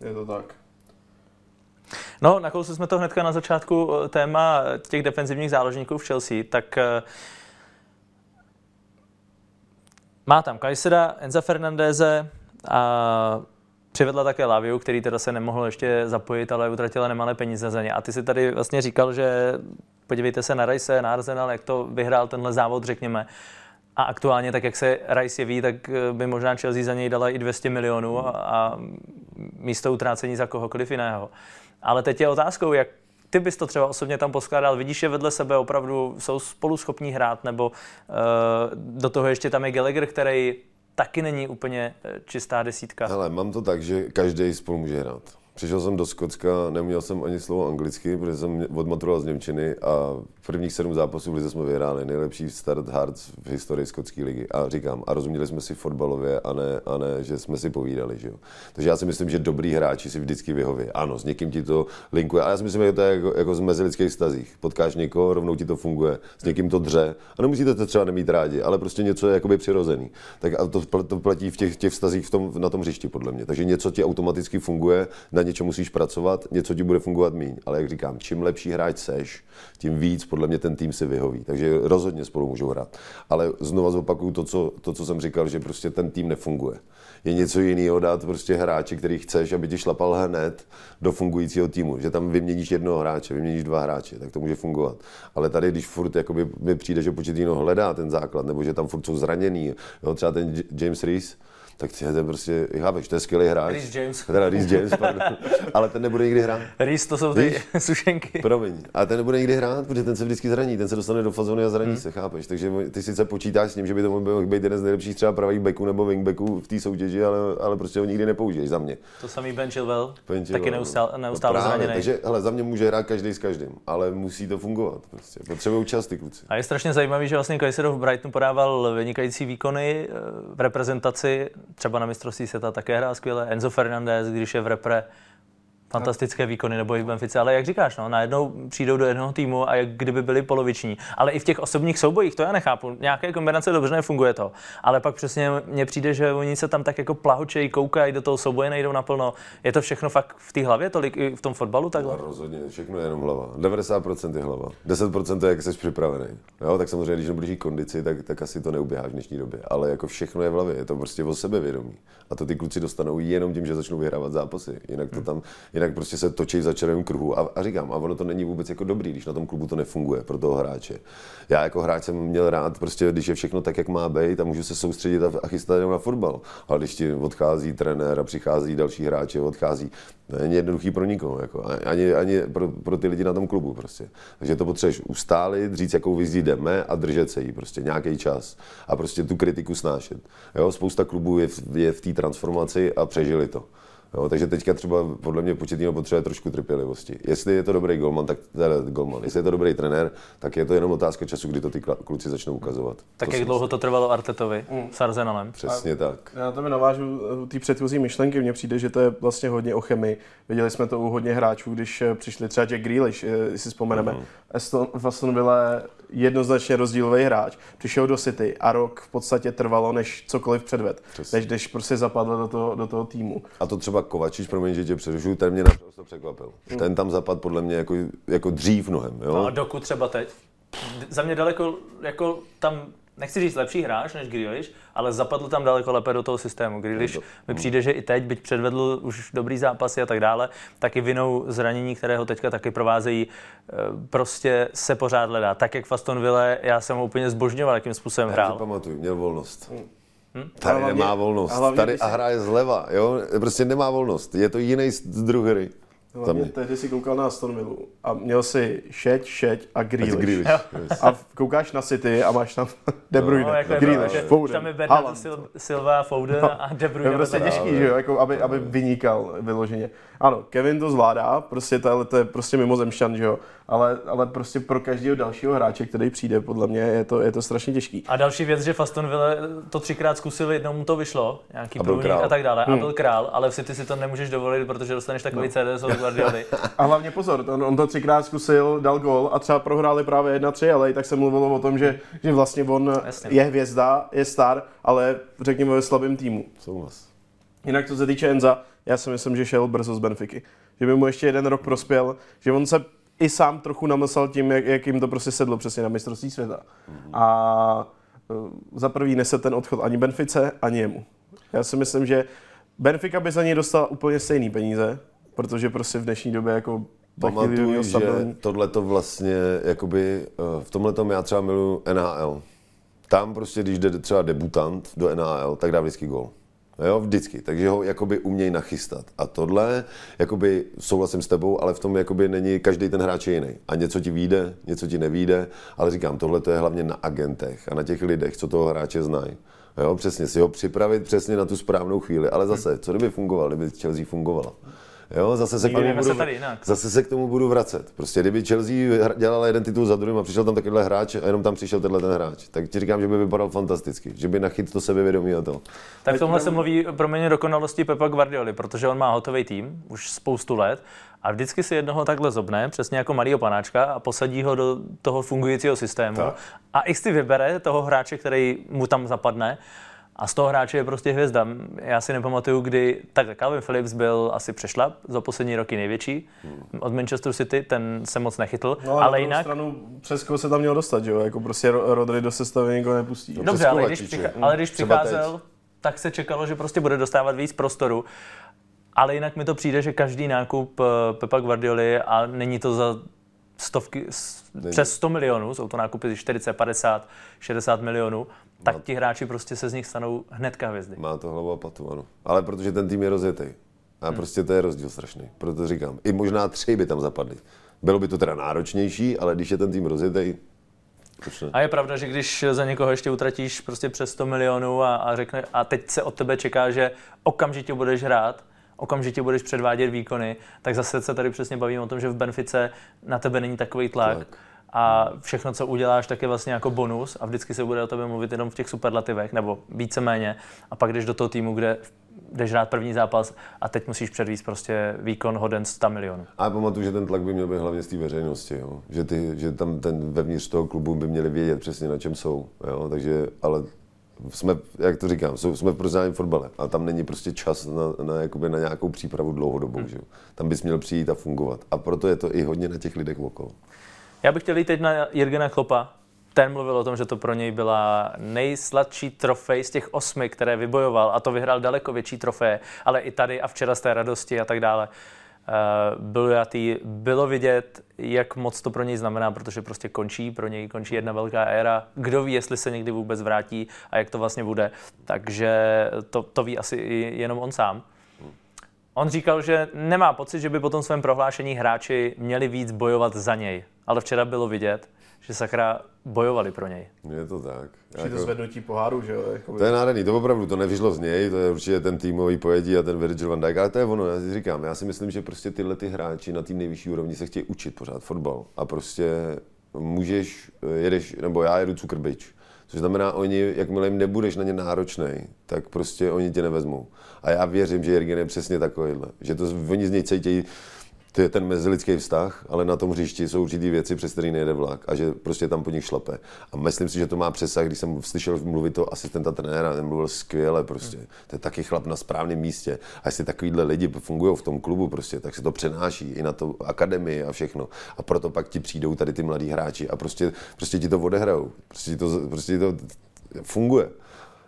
Je to tak. No, nakousli jsme to hnedka na začátku eh, téma těch defenzivních záložníků v Chelsea, tak uh, má tam Kajseda, Enza Fernandeze a Přivedla také Laviu, který teda se nemohl ještě zapojit, ale utratila nemalé peníze za ně. A ty si tady vlastně říkal, že podívejte se na Rajse, na Arsenal, jak to vyhrál tenhle závod, řekněme. A aktuálně, tak jak se Rice jeví, tak eh, by možná Chelsea za něj dala i 200 milionů a, a místo utrácení za kohokoliv jiného. Ale teď je otázkou, jak ty bys to třeba osobně tam poskládal, vidíš je vedle sebe, opravdu jsou spolu schopní hrát, nebo uh, do toho ještě tam je Gallagher, který taky není úplně eh, čistá desítka. Hele, mám to tak, že každý spolu může hrát. Přišel jsem do Skotska, neměl jsem ani slovo anglicky, protože jsem odmaturoval z Němčiny a prvních sedm zápasů v lize jsme vyhráli. Nejlepší start Hearts v historii skotské ligy. A říkám, a rozuměli jsme si fotbalově a ne, a ne že jsme si povídali. Že jo? Takže já si myslím, že dobrý hráči si vždycky vyhoví. Ano, s někým ti to linkuje. A já si myslím, že to je jako, jako z mezilidských stazích. Potkáš někoho, rovnou ti to funguje, s někým to dře. A nemusíte to třeba nemít rádi, ale prostě něco je jakoby přirozený. Tak a to, to platí v těch, těch vztazích v tom, na tom hřišti, podle mě. Takže něco ti automaticky funguje, na něčem musíš pracovat, něco ti bude fungovat míň. Ale jak říkám, čím lepší hráč seš, tím víc podle mě ten tým si vyhoví. Takže rozhodně spolu můžou hrát. Ale znova zopakuju to, co, to, co jsem říkal, že prostě ten tým nefunguje. Je něco jiného dát prostě hráče, který chceš, aby ti šlapal hned do fungujícího týmu. Že tam vyměníš jednoho hráče, vyměníš dva hráče, tak to může fungovat. Ale tady, když furt mi přijde, že Pochettino hledá ten základ, nebo že tam furt jsou zraněný, jo, třeba ten James Reese, tak ty je prostě, chápeš, to je skvělý hráč. Reece James. Teda Reece James, pardon. ale ten nebude nikdy hrát. Reece, to jsou ty Víš? sušenky. Promiň. A ten nebude nikdy hrát, protože ten se vždycky zraní, ten se dostane do fazony a zraní Hmm. se, chápeš? Takže ty sice počítáš s ním, že by to mohl být jeden z nejlepších třeba pravých backů nebo wingbacků v té soutěži, ale, ale prostě ho nikdy nepoužiješ za mě. To samý Ben Chilwell, Ben taky Chilwell, neustále, no. neustále no zraněný. Takže hele, za mě může hrát každý s každým, ale musí to fungovat. Prostě. Potřebují čas ty kluci. A je strašně zajímavý, že vlastně Kajserov v Brightonu podával vynikající výkony eh, v reprezentaci, třeba na mistrovství světa také hrál skvěle. Enzo Fernandez, když je v repre, fantastické výkony, nebo i v Benfice, ale jak říkáš, no, najednou přijdou do jednoho týmu a jak kdyby byli poloviční. Ale i v těch osobních soubojích, to já nechápu. Nějaké kombinace dobře nefunguje to. Ale pak přesně mně přijde, že oni se tam tak jako plahočejí, koukají do toho souboje, nejdou naplno. Je to všechno fakt v té hlavě, tolik i v tom fotbalu takhle? No, rozhodně, všechno je jenom hlava. 90% je hlava. 10% je, jak jsi připravený. Jo, tak samozřejmě, když nebudeš kondici, tak, tak asi to neuběháš v dnešní době. Ale jako všechno je v hlavě, je to prostě o sebevědomí. A to ty kluci dostanou jenom tím, že začnou vyhrávat zápasy. Jinak to tam, jinak prostě se točí v začarovaném kruhu. A, a, říkám, a ono to není vůbec jako dobrý, když na tom klubu to nefunguje pro toho hráče. Já jako hráč jsem měl rád, prostě, když je všechno tak, jak má být a můžu se soustředit a, a chystat jenom na fotbal. Ale když ti odchází trenér a přichází další hráči, odchází, to není jednoduchý pro nikoho, jako, ani, ani pro, pro, ty lidi na tom klubu. Prostě. Takže to potřebuješ ustálit, říct, jakou vizi jdeme a držet se jí prostě nějaký čas a prostě tu kritiku snášet. Jo, spousta klubů je, v- je v té transformaci a přežili to. Jo, takže teďka třeba podle mě Pochettino potřebuje trošku trpělivosti. Jestli je to dobrý golman, tak teda golman. Jestli je to dobrý trenér, tak je to jenom otázka času, kdy to ty kluci začnou ukazovat. Tak to jak dlouho to trvalo Artetovi s Arsenalem? Přesně tak. Já na tebe navážu u té předchozí myšlenky. Mně přijde, že to je vlastně hodně o chemii. Viděli jsme to u hodně hráčů, když přišli třeba Jack Grealish, eh, jestli si vzpomeneme. Mhm. Aston, v Aston Villa jednoznačně rozdílový hráč. Přišel do City a rok v podstatě trvalo, než cokoliv předved. Přesně. Než, než prostě zapadl do toho, do toho týmu. A to třeba Kovačič, promiň, že tě přerušuju, ten mě naprosto překvapil. Ten tam zapad podle mě jako, jako dřív mnohem. Jo? No a dokud třeba teď? Za mě daleko, jako tam, nechci říct lepší hráč než Grealish, ale zapadl tam daleko lépe do toho systému. Grealish mi přijde, že i teď, byť předvedl už dobrý zápasy a tak dále, taky vinou zranění, které ho teďka taky provázejí, eh, prostě se pořád hledá. Tak jak v Aston Ville, já jsem ho úplně zbožňoval, jakým způsobem Já si hrál. pamatuju, měl volnost. A Tady hlavně- nemá volnost. a hlavně, Tady a hraje zleva, jo? Prostě nemá volnost. Je to jiný druh hry. Hlavně mě. tehdy si koukal na Aston Villa a měl si Šeť, Šeť a Grealish. Grealish. A koukáš na City a máš tam De Bruyne, No, jako Grealish, že Foden, Tam je Bernardo. Sil- Silva, Foden a De To Bruyne. je prostě těžký, že jo, jako aby, aby vynikal vyloženě. Ano, Kevin to zvládá, prostě to, to je prostě mimozemšťan, že jo, ale, ale prostě pro každého dalšího hráče, který přijde, podle mě je to, je to strašně těžký. A další věc, že v Aston Ville to třikrát zkusil, jednou mu to vyšlo, nějaký A průnik král. a tak dále, Hmm. a byl král, ale v City si to nemůžeš dovolit, protože dostaneš takový no. CDS od Guardioli. A hlavně pozor, on, on to třikrát zkusil, dal gol a třeba prohráli právě 1-3, ale i tak se mluvilo o tom, že, že vlastně on Jasně. je hvězda, je star, ale řekněme ve slabém týmu. Souhlas. Jinak co se týče Enza, já si myslím, že šel brzo z Benfiky. Že by mu ještě jeden rok prospěl, že on se i sám trochu namyslel tím, jak, jak jim to prostě sedlo přesně na mistrovství světa. A eh, za prvý nese ten odchod ani Benfice, ani jemu. Já si myslím, že Benfica by za něj dostala úplně stejný peníze, protože prostě v dnešní době jako Pamatuju, že tohle to vlastně, jakoby, eh, v tomhle tom já třeba miluji NHL. tam prostě, když jde třeba debutant do NAL, tak dá vždycky gol. Jo, vždycky. Takže ho jakoby umějí nachystat. A tohle, jakoby souhlasím s tebou, ale v tom jakoby není každý ten hráč je jiný. A něco ti vyjde, něco ti nevíde, ale říkám, tohle to je hlavně na agentech a na těch lidech, co toho hráče znají. Jo, přesně, si ho připravit přesně na tu správnou chvíli. Ale zase, co kdyby fungoval, kdyby Chelsea fungovala? Jo, zase se, k tomu budu, se tady jinak. zase se k tomu budu vracet. Prostě kdyby Chelsea dělala jeden titul za druhým a přišel tam takovýhle hráč a jenom tam přišel tenhle ten hráč, tak ti říkám, že by vypadal fantasticky, že by nachyt to sebevědomí a to. Tak v tomhle se mluví pro mě dokonalosti Pepa Guardioli, protože on má hotový tým už spoustu let a vždycky si jednoho takhle zobne, přesně jako malýho panáčka a posadí ho do toho fungujícího systému Tak. a x si vybere toho hráče, který mu tam zapadne a z toho hráče je prostě hvězda. Já si nepamatuju, kdy... Tak Calvin Phillips byl asi přešlap za poslední roky největší od Manchester City, ten se moc nechytl, No, ale, ale na jinak... stranu přes koho se tam měl dostat, jo? Jako prostě Ro- Rodry do sestavy nikdo nepustí. No, Dobře, ale když, Kovačiče. přicha- ale když přicházel, teď. tak se čekalo, že prostě bude dostávat víc prostoru. Ale jinak mi to přijde, že každý nákup eh, Pepa Guardioli a není to za stovky, Není. přes 100 milionů, jsou to nákupy 40, 50, 60 milionů, tak ti hráči prostě se z nich stanou hnedka hvězdy. Má to hlavu a patu, ano. Ale protože ten tým je rozjetý. A Hmm. prostě to je rozdíl strašný. Proto říkám, i možná tři by tam zapadly. Bylo by to teda náročnější, ale když je ten tým rozjetý? A je pravda, že když za někoho ještě utratíš prostě přes 100 milionů a, a řekne, a teď se od tebe čeká, že okamžitě budeš hrát, okamžitě budeš předvádět výkony, tak zase se tady přesně bavíme o tom, že v Benfice na tebe není takový tlak. Tlak. A všechno, co uděláš, tak je vlastně jako bonus a vždycky se bude o tebe mluvit jenom v těch superlativech, nebo víceméně. A pak jdeš do toho týmu, kde jdeš hrát první zápas a teď musíš předvíst prostě výkon hoden 100 milionů. A já pamatuju, že ten tlak by měl být hlavně z té veřejnosti, jo? Že, ty, že tam ten vevnitř toho klubu by měli vědět přesně na čem jsou. Jo? Takže, ale jsme, jak to říkám, jsme v profesionálním fotbale a tam není prostě čas na, na, jakoby na nějakou přípravu dlouhodobou. Že? jo. Tam bys měl přijít a fungovat. A proto je to i hodně na těch lidech okolo. Já bych chtěl jít teď na Jirgena Klopa. Ten mluvil o tom, že to pro něj byla nejsladší trofej z těch osmi, které vybojoval a to vyhrál daleko větší trofeje, ale i tady a včera z té radosti a tak dále. Uh, byl jatý, bylo vidět, jak moc to pro něj znamená, protože prostě končí, pro něj končí jedna velká éra. Kdo ví, jestli se někdy vůbec vrátí a jak to vlastně bude. Takže to, to ví asi jenom on sám. On říkal, že nemá pocit, že by po tom svém prohlášení hráči měli víc bojovat za něj. Ale včera bylo vidět, že sakra bojovali pro něj. Je to tak. Při to Jako- zvednutí poháru, že jo? Jakoby. To je nádherný, to opravdu, to nevyšlo z něj, to je určitě ten týmový pojetí a ten Virgil van Dijk, ale to je ono, já si říkám, já si myslím, že prostě tyhle ty hráči na tým nejvyšší úrovni se chtějí učit pořád fotbal a prostě můžeš, jedeš, nebo já jedu cukrbič, což znamená, oni, jakmile jim nebudeš na ně náročný, tak prostě oni tě nevezmou. A já věřím, že Jirgen je přesně takovýhle, že to, oni z něj cítí, to je ten mezilidský vztah, ale na tom hřišti jsou určitý věci, přes který nejde vlak a že prostě tam po nich šlape. A myslím si, že to má přesah, když jsem slyšel mluvit to asistenta trenéra, ten mluvil skvěle prostě. To je taky chlap na správném místě. A jestli takovýhle lidi fungují v tom klubu prostě, tak se to přenáší i na to akademii a všechno. A proto pak ti přijdou tady ty mladí hráči a prostě, prostě ti to odehrajou. Prostě ti to, prostě ti to funguje.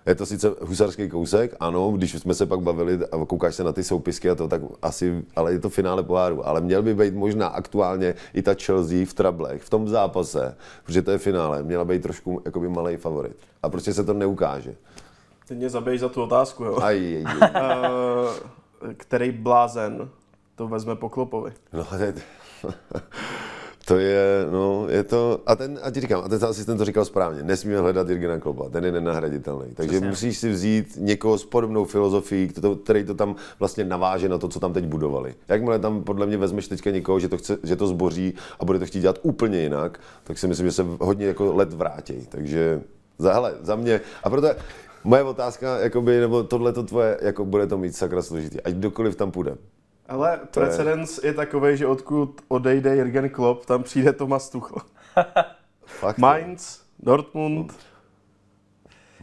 Je to sice husarský kousek, ano, když jsme se pak bavili a koukáš se na ty soupisky a to, tak asi, ale je to finále poháru. Ale měl by být možná aktuálně i ta Chelsea v trablech, v tom zápase, protože to je finále, měla být trošku jakoby malý favorit. A prostě se to neukáže. Teď mě zabiješ za tu otázku, jo? Aj, aj, aj. Eh, který blázen to vezme po Klopovi? No, to je, no, je to, a ten, a ti říkám, a ten asistent to říkal správně, nesmíme hledat Jirgena Klopa, ten je nenahraditelný. Takže Přesně. musíš si vzít někoho s podobnou filozofií, který to tam vlastně naváže na to, co tam teď budovali. Jakmile tam podle mě vezmeš teďka někoho, že to, chce, že to zboří a bude to chtít dělat úplně jinak, tak si myslím, že se hodně jako let vrátí. Takže za, hele, za mě, a proto moje otázka, jakoby, nebo tohle to tvoje, jako bude to mít sakra složitý, ať kdokoliv tam půjde. Ale precedens je takový, že odkud odejde Jürgen Klopp, tam přijde Thomas Tuchel. Fakt, Mainz, Dortmund,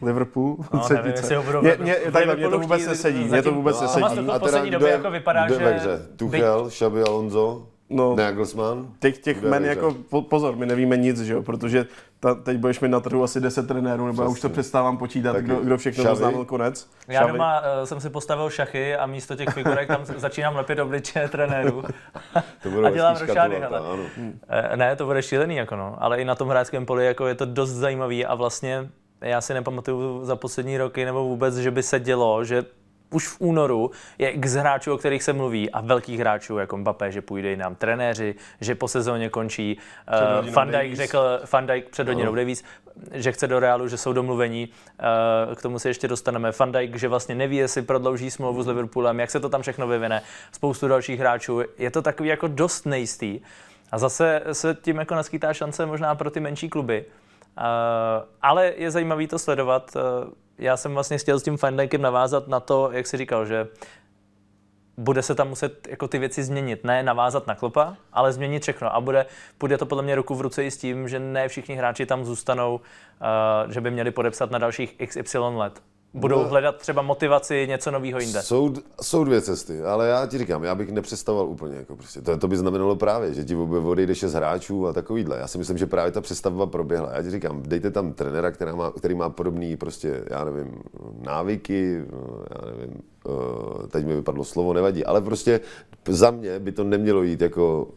Liverpool, No, nevím, jestli ho budou Mě, mě, takhle, mě to vůbec nesedí, mě to vůbec No, nesedí. Tuchel v poslední době jako vypadá, kdo že- je? Tuchel, Xabi Alonso, No. Nagelsmann? Těch, těch men jako, po- pozor, my nevíme nic, že jo, protože ta, teď budeš mít na trhu asi 10 trenérů, nebo já už to přestávám počítat, Taky kdo, kdo všechno Xavi? oznámil konec. Já Xavi. doma uh, jsem si postavil šachy a místo těch figurek tam začínám lepit obličeje trenérů. To budou a dělám rošády, ano. Eh, Ne, to bude šílený, jako no. ale i na tom hráčském poli jako je to dost zajímavý a vlastně já si nepamatuju za poslední roky nebo vůbec, že by se dělo, že už v únoru je x hráčů, o kterých se mluví a velkých hráčů jako Mbappé, že půjde nám trenéři, že po sezóně končí. Uh, Van Dijk řekl, Van Dijk před hodinou no. Davies, že chce do Realu, že jsou domluvení. Uh, k tomu se ještě dostaneme. Van Dijk, že vlastně neví, jestli prodlouží smlouvu s Liverpoolem, jak se to tam všechno vyvine. Spoustu dalších hráčů. Je to takový jako dost nejistý. A zase se tím jako naskýtá šance možná pro ty menší kluby. Uh, ale je zajímavý to sledovat. Uh, já jsem vlastně chtěl s tím Findlinkem navázat na to, jak jsi říkal, že bude se tam muset jako ty věci změnit. Ne navázat na klopa, ale změnit všechno. A bude, bude to podle mě ruku v ruce i s tím, že ne všichni hráči tam zůstanou, uh, že by měli podepsat na dalších XY let budou no, hledat třeba motivaci něco nového jinde. Jsou, jsou dvě cesty, ale já ti říkám, já bych nepřestavoval úplně. Jako prostě. To, to by znamenalo právě, že ti odejdeš z hráčů a takovýhle. Já si myslím, že právě ta přestavba proběhla. Já ti říkám, dejte tam trenéra, která má, který má podobný, prostě, já nevím, návyky, já nevím, eh, teď mi vypadlo slovo, nevadí, ale prostě za mě by to nemělo jít jako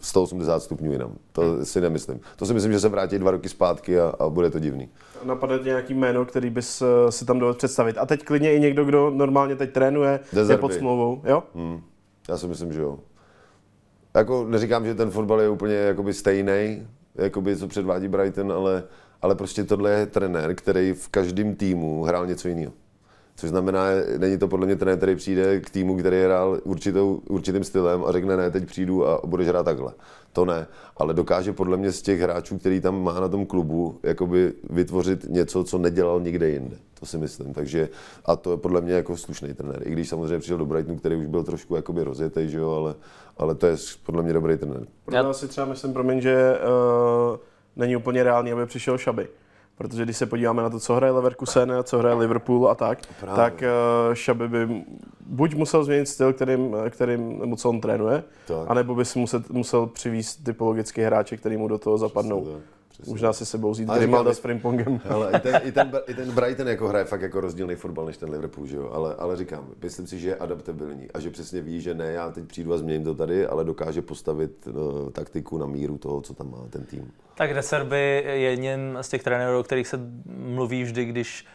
180 stupňů jinam. To si nemyslím. To si myslím, že se vrátí dva roky zpátky a, a bude to divný. Napadne nějaký jméno, který bys eh, si tam dovedl představit. A teď klidně i někdo, kdo normálně teď trénuje, Dezerby. je pod smlouvou, jo? Hmm. Já si myslím, že jo. Jako neříkám, že ten fotbal je úplně jakoby stejný, jakoby co předvádí Brighton, ale, ale prostě tohle je trenér, který v každém týmu hrál něco jiného. Což znamená, není to podle mě ten, který přijde k týmu, který hrál určitou, určitým stylem a řekne, ne, teď přijdu a budeš hrát takhle. To ne, ale dokáže podle mě z těch hráčů, který tam má na tom klubu, jakoby vytvořit něco, co nedělal nikde jinde. To si myslím. Takže, a to je podle mě jako slušný trenér. I když samozřejmě přišel do Brightonu, který už byl trošku jakoby rozjetý, že jo, ale, ale to je podle mě dobrý trenér. Já si třeba myslím, promiň, že uh, není úplně reálný, aby přišel Šaby Protože když se podíváme na to, co hraje Leverkusen, co hraje Liverpool a tak, Právě. tak uh, Šaby by buď musel změnit styl, kterým, kterým nebo co on trénuje, tak. anebo by si musel, musel přivést typologický hráče, který mu do toho zapadnou. Přesně tak. Přesně. Možná si sebou vzít Grimalda s Frimpongem. Ale i ten, i, ten, i ten Brighton jako hraje fakt jako rozdílný fotbal než ten Liverpool, že jo? Ale, ale říkám, myslím si, že je adaptabilní a že přesně ví, že ne, já teď přijdu a změním to tady, ale dokáže postavit uh, taktiku na míru toho, co tam má ten tým. Tak Deserby je jedním z těch trenérů, o kterých se mluví vždy, když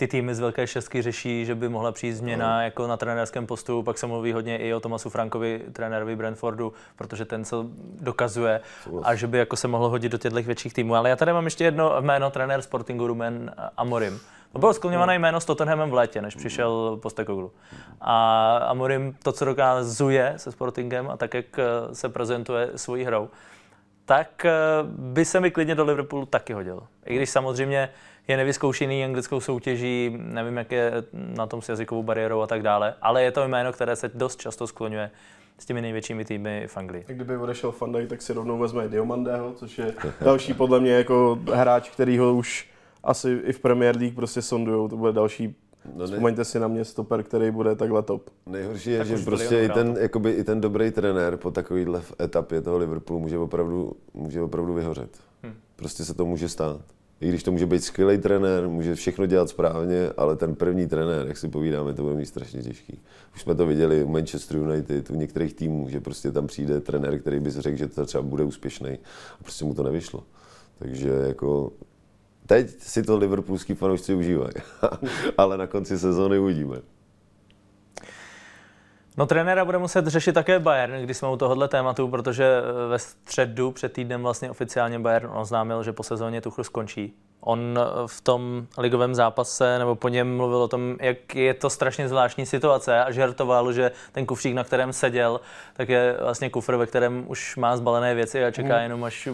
ty týmy z Velké šestky řeší, že by mohla přijít změna no. jako na trenérském postu. Pak se mluví hodně i o Tomasu Frankovi, trenérovi Brentfordu, protože ten se dokazuje a že by jako se mohlo hodit do těchto větších týmů. Ale já tady mám ještě jedno jméno, trenér Sportingu Rumen Amorim. To bylo skloňované jméno s Tottenhamem v létě, než přišel Postekoglu. A Amorim to, co dokazuje se Sportingem a tak, jak se prezentuje svojí hrou, tak eh, by se mi klidně do Liverpoolu taky hodil. I když samozřejmě je nevyzkoušený anglickou soutěží, nevím, jak je na tom s jazykovou bariérou a tak dále, ale je to jméno, které se dost často skloňuje s těmi největšími týmy v Anglii. Kdyby odešel Fandaj, tak si rovnou vezme Diomandého, což je další podle mě jako hráč, který ho už asi i v Premier League prostě sondujou. To bude další No Vzpomeňte si na mě stoper, který bude takhle top. Nejhorší je, tak že prostě i ten, jakoby, i ten dobrý trenér po takovéhle etapě toho Liverpoolu může opravdu, může opravdu vyhořet. Hmm. Prostě se to může stát. I když to může být skvělý trenér, může všechno dělat správně, ale ten první trenér, jak si povídáme, to bude mít strašně těžký. Už jsme to viděli u Manchester United, u některých týmů, že prostě tam přijde trenér, který by si řekl, že to třeba bude úspěšný a prostě mu to nevyšlo. Takže jako teď si to liverpoolský fanoušci užívají, ale na konci sezóny uvidíme. No trenéra bude muset řešit také Bayern, když jsme u tohohle tématu, protože eh, ve středu před týdnem vlastně oficiálně Bayern oznámil, že po sezóně Tuchel skončí. On eh, v tom ligovém zápase, nebo po něm mluvil o tom, jak je to strašně zvláštní situace a žertoval, že ten kufřík, na kterém seděl, tak je vlastně kufr, ve kterém už má zbalené věci a čeká mm. jenom, až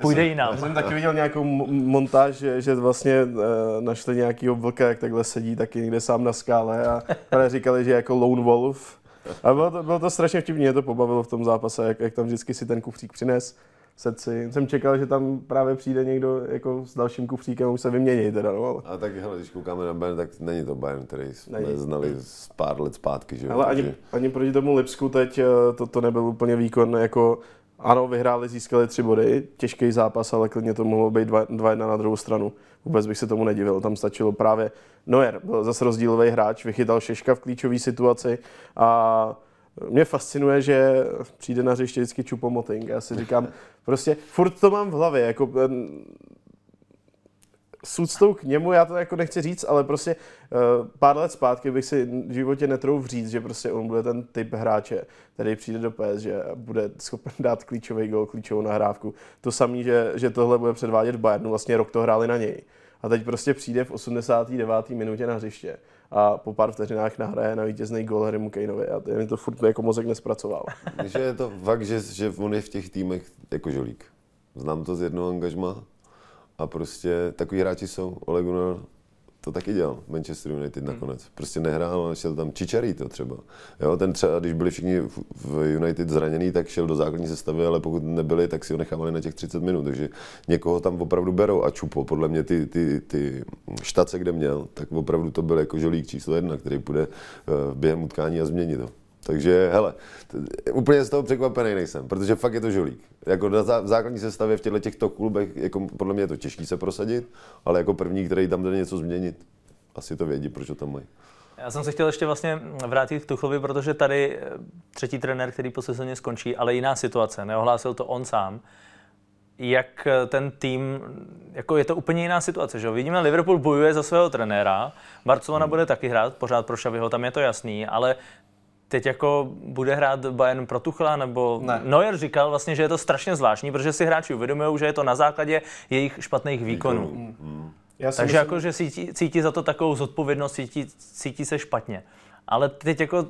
půjde jinam. Já jsem taky viděl nějakou montáž, že, že vlastně uh, našli nějakýho vlka, jak takhle sedí taky někde sám na skále a říkali, že jako lone wolf. A bylo to, bylo to strašně vtipně, mě to pobavilo v tom zápase, jak, jak tam vždycky si ten kufřík přines srdci. Jsem čekal, že tam právě přijde někdo jako s dalším kufříkem a už se vymění teda, no, ale... A tak hele, když koukáme na Bayern, tak není to Bayern, který jsme není. znali z pár let zpátky, že jo? Ale takže... ani, ani proti tomu Lipsku teď eh, to, to nebyl úplně výkon jako ano, vyhráli, získali tři body, těžký zápas, ale klidně to mohlo být 2-1 na druhou stranu. Vůbec bych se tomu nedivil, tam stačilo právě Neuer, byl zase rozdílový hráč, vychytal Šeška v klíčové situaci a mě fascinuje, že přijde na hřiště vždycky Čupomoting. Já si říkám, prostě furt to mám v hlavě, jako s úctou k němu, já to jako nechci říct, ale prostě uh, pár let zpátky bych si v životě netrouf říct, že prostě on bude ten typ hráče, který přijde do PSG a bude schopen dát klíčový gol, klíčovou nahrávku. To samé, že, že tohle bude předvádět v Bayernu, vlastně rok to hráli na něj. A teď prostě přijde v 89. minutě na hřiště a po pár vteřinách nahraje na vítězný gol Harrymu Kaneovi a mi to furt jako mozek nespracoval. že je to fakt, že, že on je v těch týmech jako žolík. Znám to z jednoho angažma a prostě takový hráči jsou. Ole Gunnar to taky dělal, Manchester United hmm. nakonec. Prostě nehrál, ale šel tam to třeba. Jo, ten třeba, když byli všichni v United zraněný, tak šel do základní sestavy, ale pokud nebyli, tak si ho nechávali na těch 30 minut. Takže někoho tam opravdu berou a čupo. Podle mě ty, ty, ty štace, kde měl, tak opravdu to byl jako žolík číslo jedna, který půjde eh, během utkání a změnit to. Takže, hele, úplně z toho překvapený nejsem, protože fakt je to žolík. Jako na zá, v základní sestavě v těchto těchto klubech, jako podle mě je to těžké se prosadit, ale jako první, který tam jde něco změnit, asi to vědí, proč to tam mají. Já jsem se chtěl ještě vlastně vrátit k Tuchlovi, protože tady eh, třetí trenér, který po sezóně skončí, ale jiná situace, neohlásil to on sám. Jak eh, ten tým, jako je to úplně jiná situace, že Vidíme, Liverpool bojuje za svého trenéra, Barcelona hmm. bude taky hrát pořád pro Šaviho, tam je to jasný, ale teď jako bude hrát Bayern pro Tuchla, nebo ne. Neuer říkal vlastně, že je to strašně zvláštní, protože si hráči uvědomují, že je to na základě jejich špatných výkonů. Mm. Já Takže myslím... jako, že cítí, cítí za to takovou zodpovědnost, cítí, cítí se špatně. Ale teď jako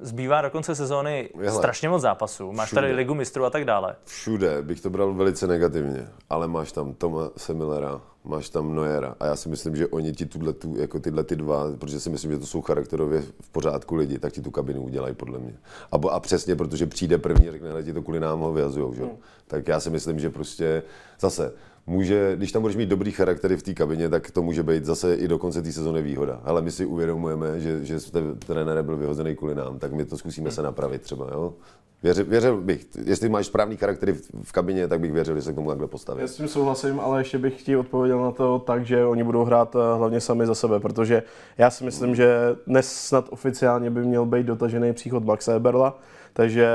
zbývá do konce sezóny Hele, strašně moc zápasů. Máš všude. tady ligu mistrů a tak dále. Všude bych to bral velice negativně, ale máš tam Toma Semillera, máš tam Noera a já si myslím, že oni ti tuhle, tu, jako tyhle ty dva, protože si myslím, že to jsou charakterově v pořádku lidi, tak ti tu kabinu udělají podle mě. A, a přesně, protože přijde první, řekne, ti to kvůli nám ho vyhazujou, že? Hmm. Tak já si myslím, že prostě zase může, když tam budeš mít dobrý charaktery v té kabině, tak to může být zase i do konce té sezóny výhoda. Ale my si uvědomujeme, že, že jste trenér byl vyhozený kvůli nám, tak my to zkusíme se napravit třeba. Jo? Věřil, věřil bych, jestli máš správný charaktery v, v kabině, tak bych věřil, že se k tomu takhle postaví. Já s tím souhlasím, ale ještě bych ti odpověděl na to tak, že oni budou hrát eh, hlavně sami za sebe, protože já si myslím, že dnes snad oficiálně by měl být dotažený příchod Maxa Eberla, takže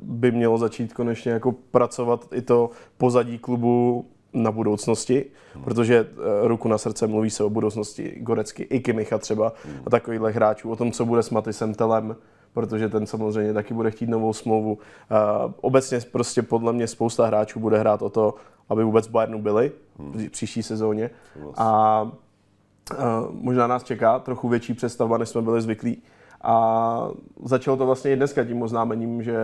by mělo začít konečně jako pracovat i to pozadí klubu na budoucnosti, hmm. protože uh, ruku na srdce mluví se o budoucnosti Gorecky, i Kimicha třeba hmm. a takovýchhle hráčů, o tom, co bude s Matisem Telem, protože ten samozřejmě taky bude chtít novou smlouvu. Uh, obecně prostě podle mě spousta hráčů bude hrát o to, aby vůbec v Bayernu byli hmm. v příští sezóně. A uh, možná nás čeká trochu větší představa, než jsme byli zvyklí. A začalo to vlastně i dneska tím oznámením, že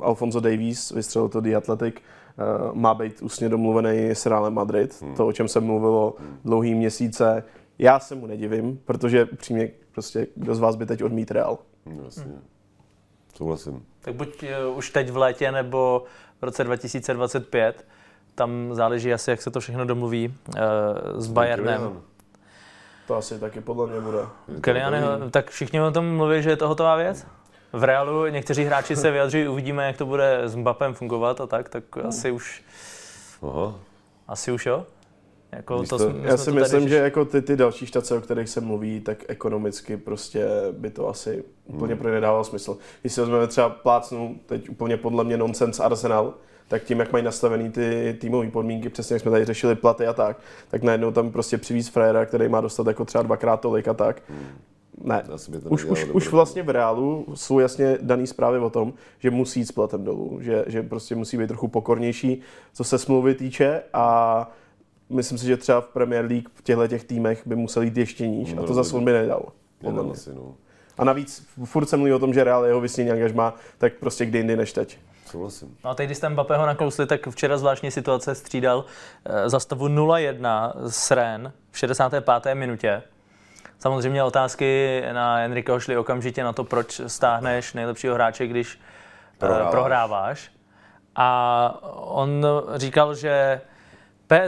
Alfonso Davies vystřelil to The Athletic, Eh, má být ústně domluvený s Realem Madrid, hmm. to, o čem se mluvilo hmm. dlouhý měsíce. Já se mu nedivím, protože přímě prostě kdo z vás by teď odmít Real. Hmm, jasně. Hmm. Souhlasím. Tak buď uh, už teď v létě nebo v roce 2025, tam záleží asi, jak se to všechno domluví uh, s Bayernem. To asi taky podle mě bude. Kylian, tak všichni o tom mluví, že je to hotová věc? V Realu někteří hráči se vyjadřují, uvidíme, jak to bude s Mbappem fungovat a tak, tak no. asi už... Aha. Asi už jo? Jako to, to, já si myslím, tady... že jako ty, ty další štace, o kterých se mluví, tak ekonomicky prostě by to asi úplně hmm. pro nedávalo smysl. Když si vezmeme třeba plácnu, teď úplně podle mě nonsense Arsenal, tak tím, jak mají nastavený ty týmové podmínky, přesně jak jsme tady řešili platy a tak, tak najednou tam prostě přivíz frajera, který má dostat jako třeba dvakrát tolik a tak. Hmm. Ne, už, už, už vlastně v reálu jsou jasně daný zprávy o tom, že musí jít s platem dolů, že, že prostě musí být trochu pokornější, co se smlouvy týče a myslím si, že třeba v Premier League v těchto těch týmech by musel jít ještě níž no, a to zase on by nedal. Asi, no. A navíc furt se mluví o tom, že Real jeho vysnění angažma, tak prostě kdy jindy než teď. Souhlasím. No a teď, když jste Mbappého nakousli, tak včera zvláštní situace střídal za stavu 0-1 s Ren v 65. minutě. Samozřejmě otázky na Enriqueho šly okamžitě na to, proč stáhneš nejlepšího hráče, když eh, prohráváš. prohráváš. A on říkal, že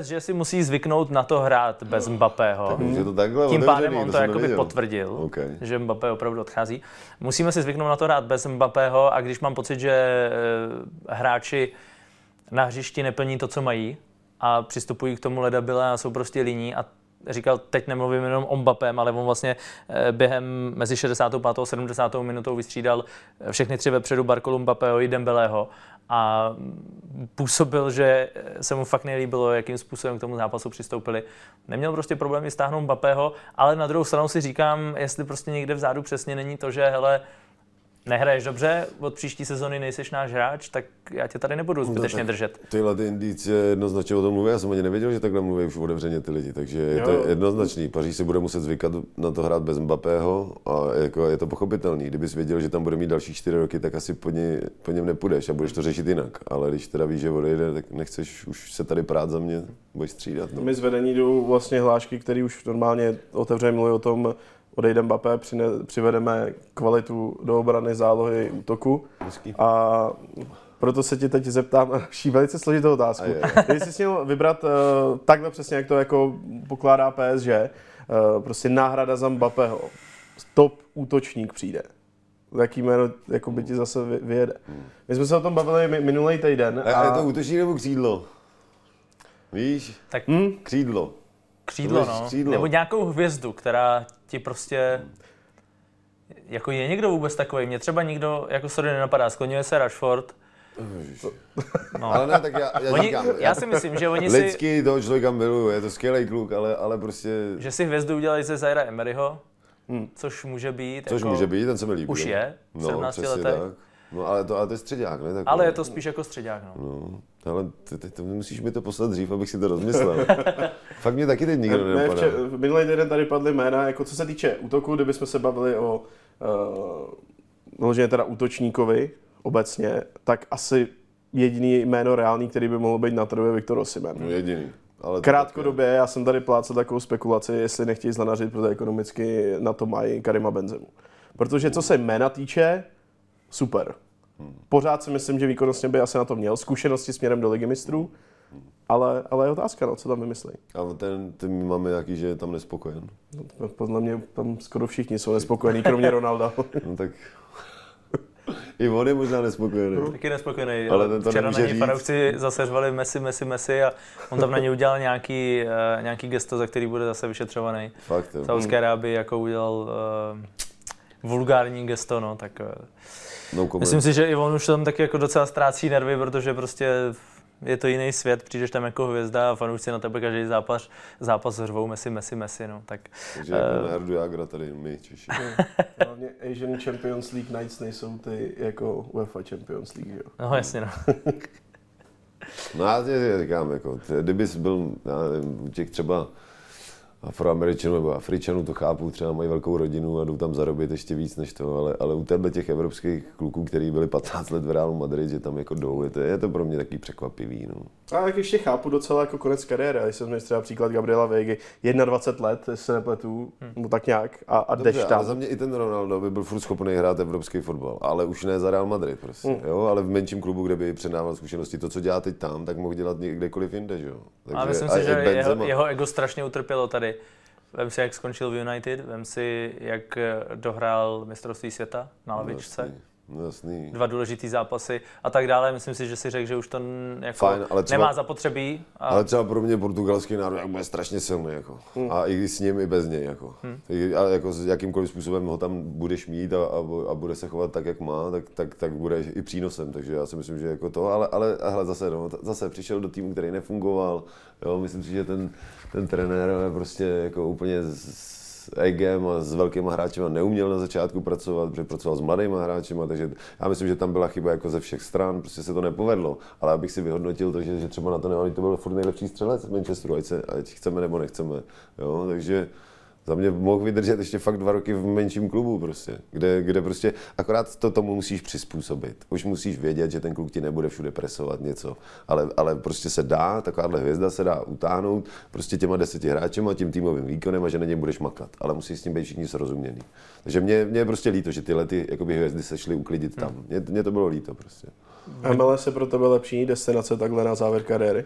že si musí zvyknout na to hrát bez Mbappého. Takže to takhle Tím pádem on to, to jakoby potvrdil, okay. že Mbappé opravdu odchází. Musíme si zvyknout na to hrát bez Mbappého a když mám pocit, že eh, hráči na hřišti neplní to, co mají a přistupují k tomu ledabile a jsou prostě líní a říkal, teď nemluvím jenom o Mbappém, ale on vlastně eh, během mezi 65. a 70. minutou vystřídal eh, všechny tři vepředu Barkolu, Mbappého i Dembeleho a působil, že se mu fakt nelíbilo, jakým způsobem k tomu zápasu přistoupili. Neměl prostě problémy stáhnout Mbappého, ale na druhou stranu si říkám, jestli prostě někde vzadu přesně není to, že hele, nehraješ dobře, od příští sezony nejseš náš hráč, tak já tě tady nebudu no, zbytečně no, držet. Tyhle ty indicie jednoznačně o tom mluví, já jsem ani nevěděl, že takhle mluví už otevřeně ty lidi, takže jo. je to jednoznačný. Paříž si bude muset zvykat na to hrát bez Mbappého a jako je to pochopitelný. Kdybys věděl, že tam bude mít další čtyři roky, tak asi po, ně, po něm nepůjdeš a budeš to řešit jinak. Ale když teda víš, že odejde, tak nechceš už se tady prát za mě, budeš střídat. No. My zvedení jdou vlastně hlášky, které už normálně otevřeně mluví o tom, odejde Mbappé, přine, přivedeme kvalitu do obrany zálohy útoku. Hezký. A proto se tě teď zeptám na naší velice složitou otázku. Když jsi měl vybrat uh, takhle přesně, jak to jako pokládá PSG, uh, prostě náhrada za Mbappého, top útočník přijde. Jaký jméno jako by ti zase vyjede. My jsme se o tom bavili minulý týden. A, a je to útočník nebo křídlo? Víš? Tak hmm? křídlo. Křídlo, no. Křídlo. Nebo nějakou hvězdu, která ti prostě... Jako je někdo vůbec takový? Mě třeba nikdo jako sorry nenapadá. Skloňuje se Rashford. No. Ale ne, tak já, já oni, říkám. Já si myslím, že oni si... Lidský toho člověka miluju, je to skvělý kluk, ale, ale prostě... Že si hvězdu udělali ze Zaira Emeryho, hmm. což může být... Což jako, může být, ten se mi líbí. Už je, v 17 no, letech. Tak. No ale to, ale to je středák, ne? Tak, ale je to spíš jako středák, no. no ale ty, ty, ty, musíš mi to poslat dřív, abych si to rozmyslel. Fakt mě taky teď nikdo ne, nenapadá. Ne, minulý týden tady padly jména, jako co se týče útoku, kdybychom se bavili o uh, teda útočníkovi obecně, tak asi jediný jméno reálný, který by mohl být na trhu, je Viktor Osimen. No jediný. Ale Krátkodobě já jsem tady plácel takovou spekulaci, jestli nechtějí zlanařit, protože ekonomicky na to mají Karima Benzemu. Protože co se jména týče, super. Pořád si myslím, že výkonnostně by asi na to měl, zkušenosti směrem do ligy mistrů, ale, ale je otázka, no, co tam vymyslí. A ten, ten máme jaký, že je tam nespokojen? No, podle mě tam skoro všichni jsou nespokojení, kromě Ronalda. no tak i on je možná nespokojený. No. Taky nespokojený. Ale ten to Včera na něj fanoušci zase řvali Messi, Messi, Messi a on tam na něj udělal nějaký, uh, nějaký gesto, za který bude zase vyšetřovaný. Fakt. Saudské Arábii jako udělal uh, vulgární gesto, no, tak uh, No Myslím si, že i on už tam taky jako docela ztrácí nervy, protože prostě je to jiný svět, přijdeš tam jako hvězda a fanoušci na tebe každý zápas, zápas řvou Messi, Messi, Messi, no, tak... Takže uh, jako Erdu Jagra tady my Češi. Hlavně Asian Champions League Nights nejsou ty jako UEFA Champions League, jo? No jasně, no. no já ti říkám, jako, kdybys byl, já nevím, těch třeba Afroameričanů nebo Afričanů to chápu, třeba mají velkou rodinu a jdou tam zarobit ještě víc než to, ale, ale u téhle těch evropských kluků, kteří byli 15 let v Realu Madrid, že tam jako jdou, je to, je to pro mě taky překvapivý. No. A tak ještě chápu docela jako konec kariéry, když jsem třeba příklad Gabriela Vegi, 21 let, jestli se nepletu, hmm. no tak nějak, a, a Dobře, jdeš tam. Ale za mě i ten Ronaldo by byl furt schopný hrát evropský fotbal, ale už ne za Real Madrid prostě, hmm. jo, ale v menším klubu, kde by předával zkušenosti, to, co dělá teď tam, tak mohl dělat kdekoliv jinde, že jo. Takže, a myslím si, že jeho, jeho ego strašně utrpělo tady Vem si, jak skončil v United, vem si, jak dohrál mistrovství světa na lavičce. Jasný. No jasný. Dva důležitý zápasy a tak dále. Myslím si, že si řekl, že už to jako Fajn, ale třeba, nemá zapotřebí. A... Ale třeba pro mě portugalský národ jak bude strašně silný. Jako. Hmm. A i s ním, i bez něj. Jako. Hmm. A jako s jakýmkoliv způsobem ho tam budeš mít a, a, a bude se chovat tak, jak má, tak, tak, tak bude i přínosem. Takže já si myslím, že jako to. Ale, ale hele, zase, no, zase přišel do týmu, který nefungoval. Jo, myslím si, že ten, ten trenér je prostě jako úplně z, egem a s velkýma hráči neuměl na začátku pracovat, protože pracoval s mladýma hráči, takže já myslím, že tam byla chyba jako ze všech stran, prostě se to nepovedlo. Ale abych si vyhodnotil to, že, třeba na to nemá, to byl furt nejlepší střelec v Manchesteru, ať, se, ať chceme nebo nechceme. Jo? Takže za mě mohl vydržet ještě fakt dva roky v menším klubu prostě, kde, kde prostě akorát to tomu musíš přizpůsobit. Už musíš vědět, že ten kluk ti nebude všude presovat něco, ale, ale prostě se dá, takováhle hvězda se dá utáhnout prostě těma deseti hráčem a tím týmovým výkonem a že na něm budeš makat, ale musí s tím být všichni srozumění. Takže mě, mě je prostě líto, že tyhle ty jakoby, hvězdy se šly uklidit tam. Hmm. Mě, mě to bylo líto prostě. MLS je pro tebe lepší destinace takhle na závěr kariéry?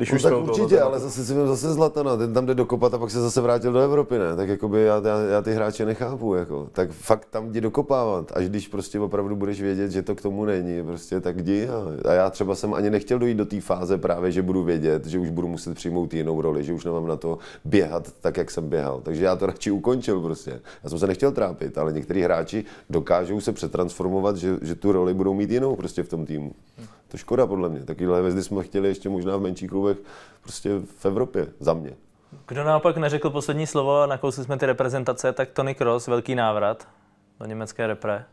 Když no, už tak určitě, toho, ale zase si zase Zlatana, ten tam jde dokopat a pak se zase vrátil do Evropy, ne? Tak jakoby já, já, já ty hráče nechápu, jako. Tak fakt tam jdi dokopávat, až když prostě opravdu budeš vědět, že to k tomu není, prostě tak jdi. A, a já třeba jsem ani nechtěl dojít do té fáze právě, že budu vědět, že už budu muset přijmout jinou roli, že už nemám na to běhat tak, jak jsem běhal. Takže já to radši ukončil prostě. Já jsem se nechtěl trápit, ale někteří hráči dokážou se přetransformovat, že, že tu roli budou mít jinou prostě v tom týmu. To škoda podle mě. Takovýhle hvězdy jsme chtěli ještě možná v menších klubech prostě v Evropě, za mě. Kdo naopak neřekl poslední slovo a nakousli jsme ty reprezentace, tak Tony Kroos, velký návrat do německé repre.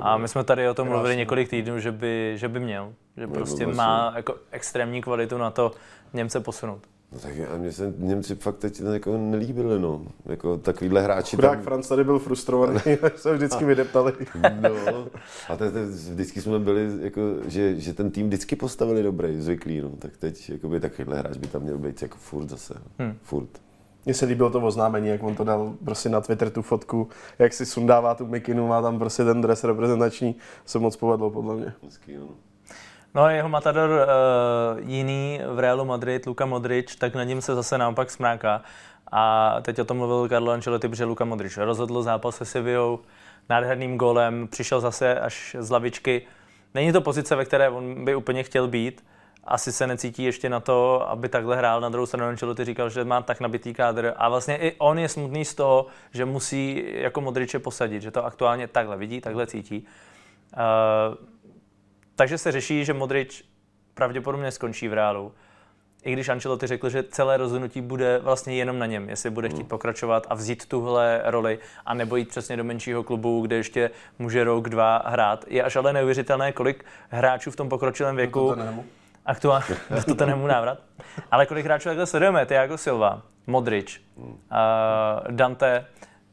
A my jsme tady o tom mluvili několik týdnů, že by, že by měl. Že prostě má jako extrémní kvalitu na to Němce posunout. No tak a mě se Němci fakt teď jako nelíbili, no. Jako takovýhle hráči Chudák tam... Franc tady byl frustrovaný, tak se vždycky vydeptali. no, a teď, teď vždycky jsme byli, jako, že, že, ten tým vždycky postavili dobrý, zvyklý, no. Tak teď jakoby, takovýhle hráč by tam měl být jako furt zase, hmm. furt. Mně se líbilo to oznámení, jak on to dal prostě na Twitter tu fotku, jak si sundává tu mikinu, má tam prostě ten dres reprezentační, se moc povedlo podle mě. Hezký, no. No jeho matador uh, jiný v Realu Madrid, Luka Modrič, tak na ním se zase naopak smráká. A teď o tom mluvil Carlo Ancelotti, protože Luka Modrič rozhodl zápas se Sevillou nádherným golem, přišel zase až z lavičky. Není to pozice, ve které on by úplně chtěl být. Asi se necítí ještě na to, aby takhle hrál. Na druhou stranu Ancelotti říkal, že má tak nabitý kádr. A vlastně i on je smutný z toho, že musí jako Modriče posadit, že to aktuálně takhle vidí, takhle cítí. Uh, takže se řeší, že Modrič pravděpodobně skončí v Reálu. I když Ancelotti řekl, že celé rozhodnutí bude vlastně jenom na něm, jestli bude chtít hmm. pokračovat a vzít tuhle roli a nebo jít přesně do menšího klubu, kde ještě může rok, dva hrát. Je až ale neuvěřitelné, kolik hráčů v tom pokročilém věku aktuálně do Tottenhamu návrat. Ale kolik hráčů takhle sledujeme, Thiago Silva, Modrič, uh, Dante,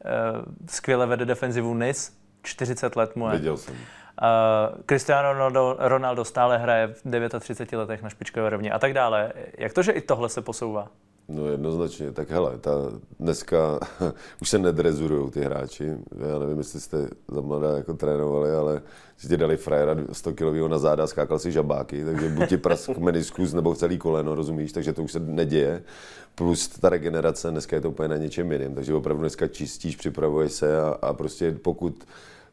uh, skvěle vede defenzivu Nis, 40 let mu je. Viděl jsem. Uh, Cristiano Ronaldo, Ronaldo stále hraje v 39 letech na špičkové rovně a tak dále. Jak to, že i tohle se posouvá? No jednoznačně, tak hele, ta dneska už se nedrezurují ty hráči. Já nevím, jestli jste za mladá jako trénovali, ale si ti dali frajera 100 kg na záda, skákal si žabáky, takže buď ti prask meniskus nebo celý koleno, rozumíš, takže to už se neděje. Plus ta regenerace, dneska je to úplně na něčem jiném, takže opravdu dneska čistíš, připravuješ se a, a prostě pokud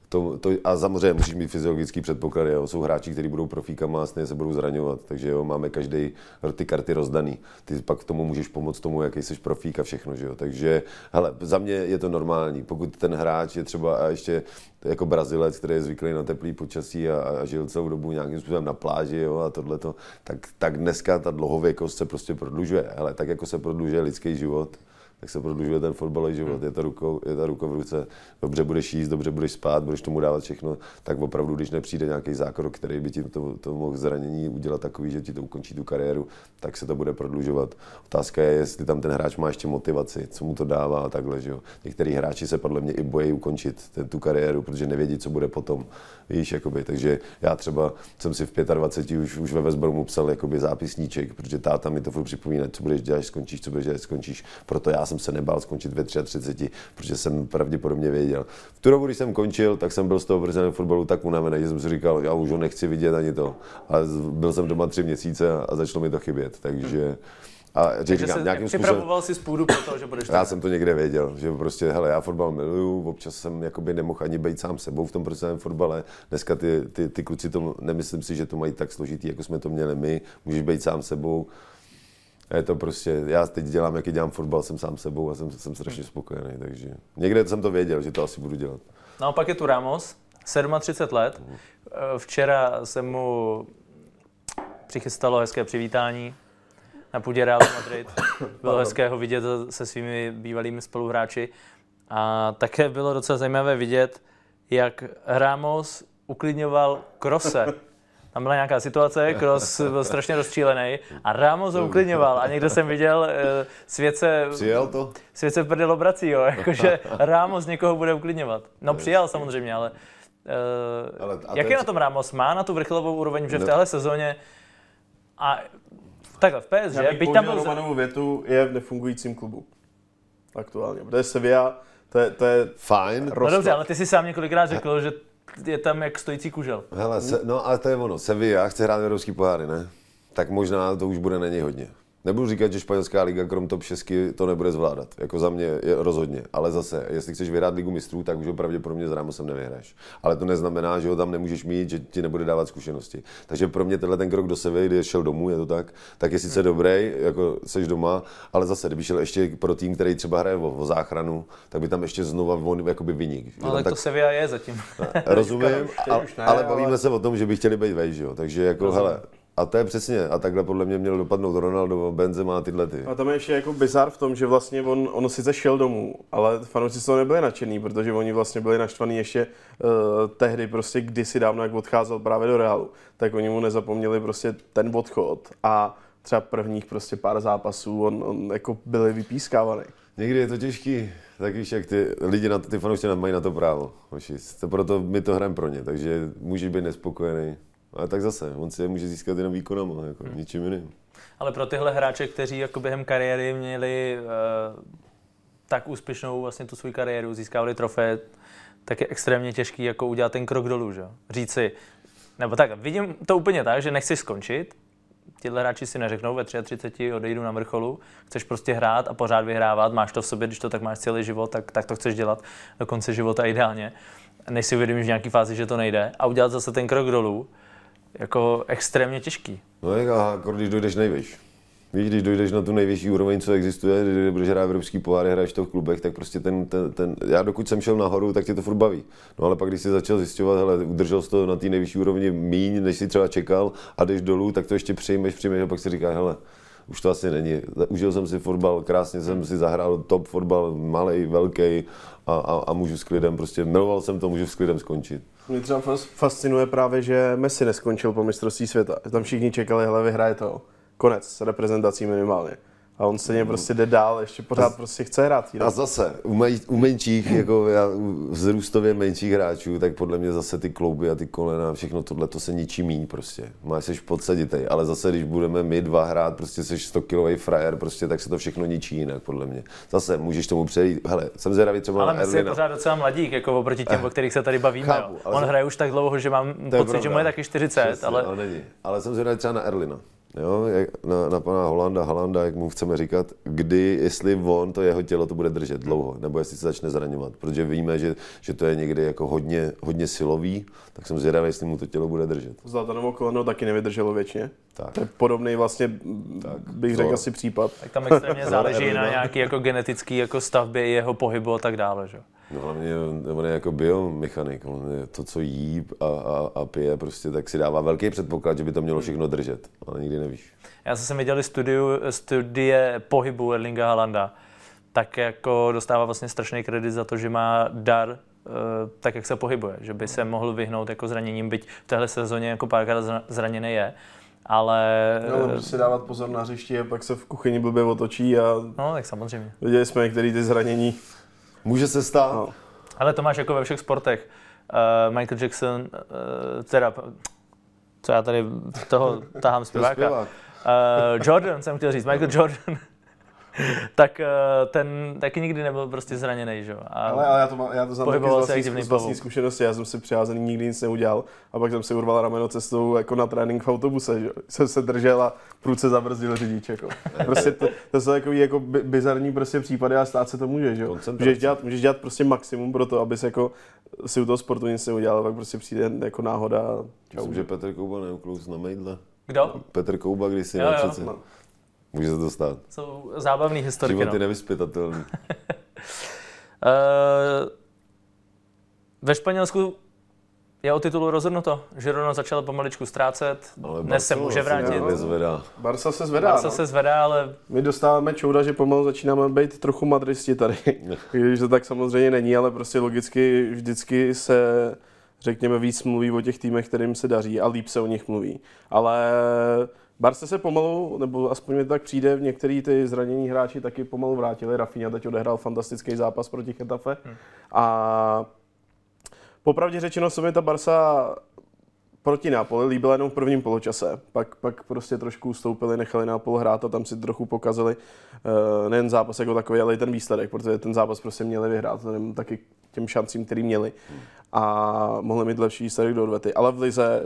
to, to, a samozřejmě musíš mít fyziologický předpoklady. Jo. Jsou hráči, kteří budou profíkama a se budou zraňovat. Takže jo, máme každý ty karty rozdaný. Ty pak tomu můžeš pomoct tomu, jaký jsi profík a všechno. Že jo. Takže hele, za mě je to normální. Pokud ten hráč je třeba a ještě jako Brazilec, který je zvyklý na teplý počasí a, a žil celou dobu nějakým způsobem na pláži jo, a tohleto, tak, tak dneska ta dlouhověkost se prostě prodlužuje. Hele, tak jako se prodlužuje lidský život, tak se prodlužuje ten fotbalový život. Hmm. Je ta, rukou, je ta ruka v ruce, dobře budeš jíst, dobře budeš spát, budeš tomu dávat všechno, tak opravdu, když nepřijde nějaký zákrok, který by ti to, to mohl zranění udělat takový, že ti to ukončí tu kariéru, tak se to bude prodlužovat. Otázka je, jestli tam ten hráč má ještě motivaci, co mu to dává a takhle. Že jo. Některý hráči se podle mě i bojí ukončit ten, tu kariéru, protože nevědí, co bude potom. Víš, jakoby. Takže já třeba jsem si v 25 už, už ve Vesbromu psal jakoby zápisníček, protože táta mi to furt připomíná, co budeš dělat, skončíš, co budeš dělat, skončíš. Proto já jsem se nebál skončit ve 33, protože jsem pravděpodobně věděl. V tu dobu, když jsem končil, tak jsem byl z toho brzného fotbalu tak unavený, že jsem si říkal, já už ho nechci vidět ani to. A byl jsem doma tři měsíce a, začalo mi to chybět. Takže a Takže říkám, nějakým připravoval způsobem, si spůdu pro to, že budeš Já jsem to někde věděl, že prostě, hele, já fotbal miluju, občas jsem jakoby nemohl ani být sám sebou v tom profesionálním fotbale. Dneska ty, ty, ty kluci to, nemyslím si, že to mají tak složitý, jako jsme to měli my. Můžeš být sám sebou, je to prostě, já teď dělám, jaký dělám fotbal, jsem sám sebou a jsem, jsem strašně spokojený, takže někde jsem to věděl, že to asi budu dělat. No a pak je tu Ramos, 37 let. Včera se mu přichystalo hezké přivítání na půdě Real Madrid. Bylo hezké ho vidět se svými bývalými spoluhráči. A také bylo docela zajímavé vidět, jak Ramos uklidňoval Krose. Tam byla nějaká situace, Kroos byl strašně rozčílený a Ramos ho uklidňoval a někde jsem viděl, uh, svět se, přijal to? Svět se prdel obrací, jo, jakože Ramos někoho bude uklidňovat. No přijal samozřejmě, ale, uh, ale jak je na tom Ramos? Má na tu vrcholovou úroveň, že v téhle sezóně a takhle v PSG, byť tam byl... Romanovu větu je v nefungujícím klubu. Aktuálně. Protože Sevilla, to je, to je fajn. No dobře, ale ty si sám několikrát řekl, že je tam jak stojící kužel. Hele, se, no ale to je ono. Sevilla chce hrát evropský poháry, ne? Tak možná to už bude na něj hodně. Nebudu říkat, že španělská liga krom top 6 to nebude zvládat. Jako za mě je rozhodně. Ale zase, jestli chceš vyhrát ligu mistrů, tak už ho pravděpodobně s Ramosem nevyhraješ. Ale to neznamená, že ho tam nemůžeš mít, že ti nebude dávat zkušenosti. Takže pro mě tenhle ten krok do Sevy, kdy šel domů, je to tak, tak je sice dobrý, jako seš doma, ale zase, kdyby šel ještě pro tým, který třeba hraje o, o záchranu, tak by tam ještě znova on jakoby vynik. No, ale tak... to Sevilla je zatím. Rozumím, ale, ale bavíme se o tom, že by chtěli být vejš, jo. Takže jako, hele, A to je přesně, a takhle podle mě měl dopadnout Ronaldo, Benzema a tyhle ty. A tam je ještě jako bizar v tom, že vlastně on, on sice šel domů, ale fanoušci z toho nebyli nadšený, protože oni vlastně byli naštvaní ještě uh, tehdy, prostě kdysi dávno, jak odcházel právě do Realu, tak oni mu nezapomněli prostě ten odchod a třeba prvních prostě pár zápasů on, on jako byli vypískávaný. Někdy je to těžký, tak víš, jak ty lidi, na to, ty fanoušci mají na to právo. Hoši. To proto my to hrajeme pro ně, takže můžeš být nespokojený. Ale tak zase, on si je může získat jenom výkonama, jako hmm. ničím jiným. Ale pro tyhle hráče, kteří jako během kariéry měli uh, tak úspěšnou vlastně tu svou kariéru, získávali trofé, tak je extrémně těžký jako udělat ten krok dolů, že? Říct si, nebo tak, vidím to úplně tak, že nechci skončit, Tihle hráči si neřeknou ve 33 odejdu na vrcholu, chceš prostě hrát a pořád vyhrávat, máš to v sobě, když to tak máš celý život, tak, tak to chceš dělat do konce života ideálně. Než si uvědomíš v nějaký fázi, že to nejde a udělat zase ten krok dolů, jako extrémně těžký. No a když dojdeš nejvyš. Víš, když dojdeš na tu nejvyšší úroveň, co existuje, když budeš hrát evropský pohár, hraješ to v klubech, tak prostě ten, ten, ten, já dokud jsem šel nahoru, tak tě to furt baví. No ale pak, když jsi začal zjišťovat, hele, udržel jsi to na té nejvyšší úrovni míň, než si třeba čekal a jdeš dolů, tak to ještě přijmeš, přijmeš a pak si říkáš, hele, už to asi není. Užil jsem si fotbal, krásně jsem si zahrál top fotbal, malý, velký a, a, a, můžu s klidem, prostě miloval jsem to, můžu s klidem skončit. Mě třeba fascinuje právě, že Messi neskončil po mistrovství světa. Tam všichni čekali, hele, vyhraje to konec s reprezentací minimálně. A on stejně prostě jde dál, ještě pořád prostě chce hrát. A zase, u, maj, u menších, jako já, u vzrůstově menších hráčů, tak podle mě zase ty klouby a ty kolena, všechno tohle, to se ničí míň prostě. Máš seš podsaditej, ale zase, když budeme my dva hrát, prostě jsi 100 kilový frajer, prostě, tak se to všechno ničí jinak, podle mě. Zase, můžeš tomu přejít, hele, jsem zvědavý třeba ale Messi je pořád docela mladík, jako oproti těm, eh, o kterých se tady bavíme. Chápu, On hraje už tak dlouho, že mám pocit, že mu je taky 40, Přesně, ale... ale... není. Ale jsem zvědavý třeba na Erlina. Jo, na, na pana Holanda, Halanda, jak mu chceme říkat, kdy, jestli on, to jeho tělo to bude držet dlouho, nebo jestli se začne zraňovat, protože víme, že, že to je někdy jako hodně, hodně silový, tak jsem zvědavý, jestli mu to tělo bude držet. Zlatanovo koleno taky nevydrželo většině. Tak. To je podobný vlastně, tak, bych řekl asi případ. Tak tam extrémně záleží na nějaký jako genetický jako stavbě jeho pohybu a tak dále, že? No hlavně on je jako biomechanik, on je to, co jí a, a, a pije, prostě tak si dává velký předpoklad, že by to mělo všechno držet, ale nikdy nevíš. Já jsem viděl studiu, studie pohybu Erlinga Halanda, tak jako dostává vlastně strašný kredit za to, že má dar eh, tak, jak se pohybuje, že by se mohl vyhnout jako zraněním, byť v téhle sezóně jako párkrát zraněný je, ale... No, ale si dávat pozor na hřišti a pak se v kuchyni blbě otočí a... No, tak samozřejmě. Viděli jsme některé ty zranění Může se stát. No. Ale to máš jako ve všech sportech. Uh, Michael Jackson, uh, teda, co já tady toho tahám zpěváka. Uh, Jordan jsem chtěl říct, Michael Jordan. tak ten taky nikdy nebyl prostě zraněný, že Ale, ale já to, má, já to znám taky z vlastní, z vlastní zkušenosti, já jsem si přiházený nikdy nic neudělal a pak jsem si urval rameno cestou jako na trénink v autobuse, že jsem se držel a průce zabrzdil řidič, jako. Prostě to, to jsou jako, jako bizarní prostě případy a stát se to může, že jo. Můžeš dělat, můžeš dělat prostě maximum pro to, abys jako si u toho sportu nic neudělal, pak prostě přijde jako náhoda. Myslím, že Petr Kouba neuklous na mejdle. Kdo? Petr Kouba, když si jo, jo. Může se to stát. Jsou zábavný historiky. Život je no. nevyspytatelný. uh, ve Španělsku je o titulu rozhodnuto. Žirona začala pomaličku ztrácet, ale dnes se může vrátit. Zvedá. Barca se zvedá. Barca no. se zvedá, ale... My dostáváme čouda, že pomalu začínáme být trochu madristi tady. Když to tak samozřejmě není, ale prostě logicky vždycky se řekněme víc mluví o těch týmech, kterým se daří a líp se o nich mluví. Ale Barce se pomalu, nebo aspoň mi tak přijde, v některý ty zranění hráči taky pomalu vrátili. Rafinha teď odehrál fantastický zápas proti Chetafe. Hmm. A popravdě řečeno se mi ta Barsa proti Nápoli líbila jenom v prvním poločase. Pak, pak prostě trošku ustoupili, nechali Nápol hrát a tam si trochu pokazali uh, nejen zápas jako takový, ale i ten výsledek, protože ten zápas prostě měli vyhrát, nevím, taky těm šancím, který měli. Hmm. A mohli mít lepší výsledek do odvety. Ale v Lize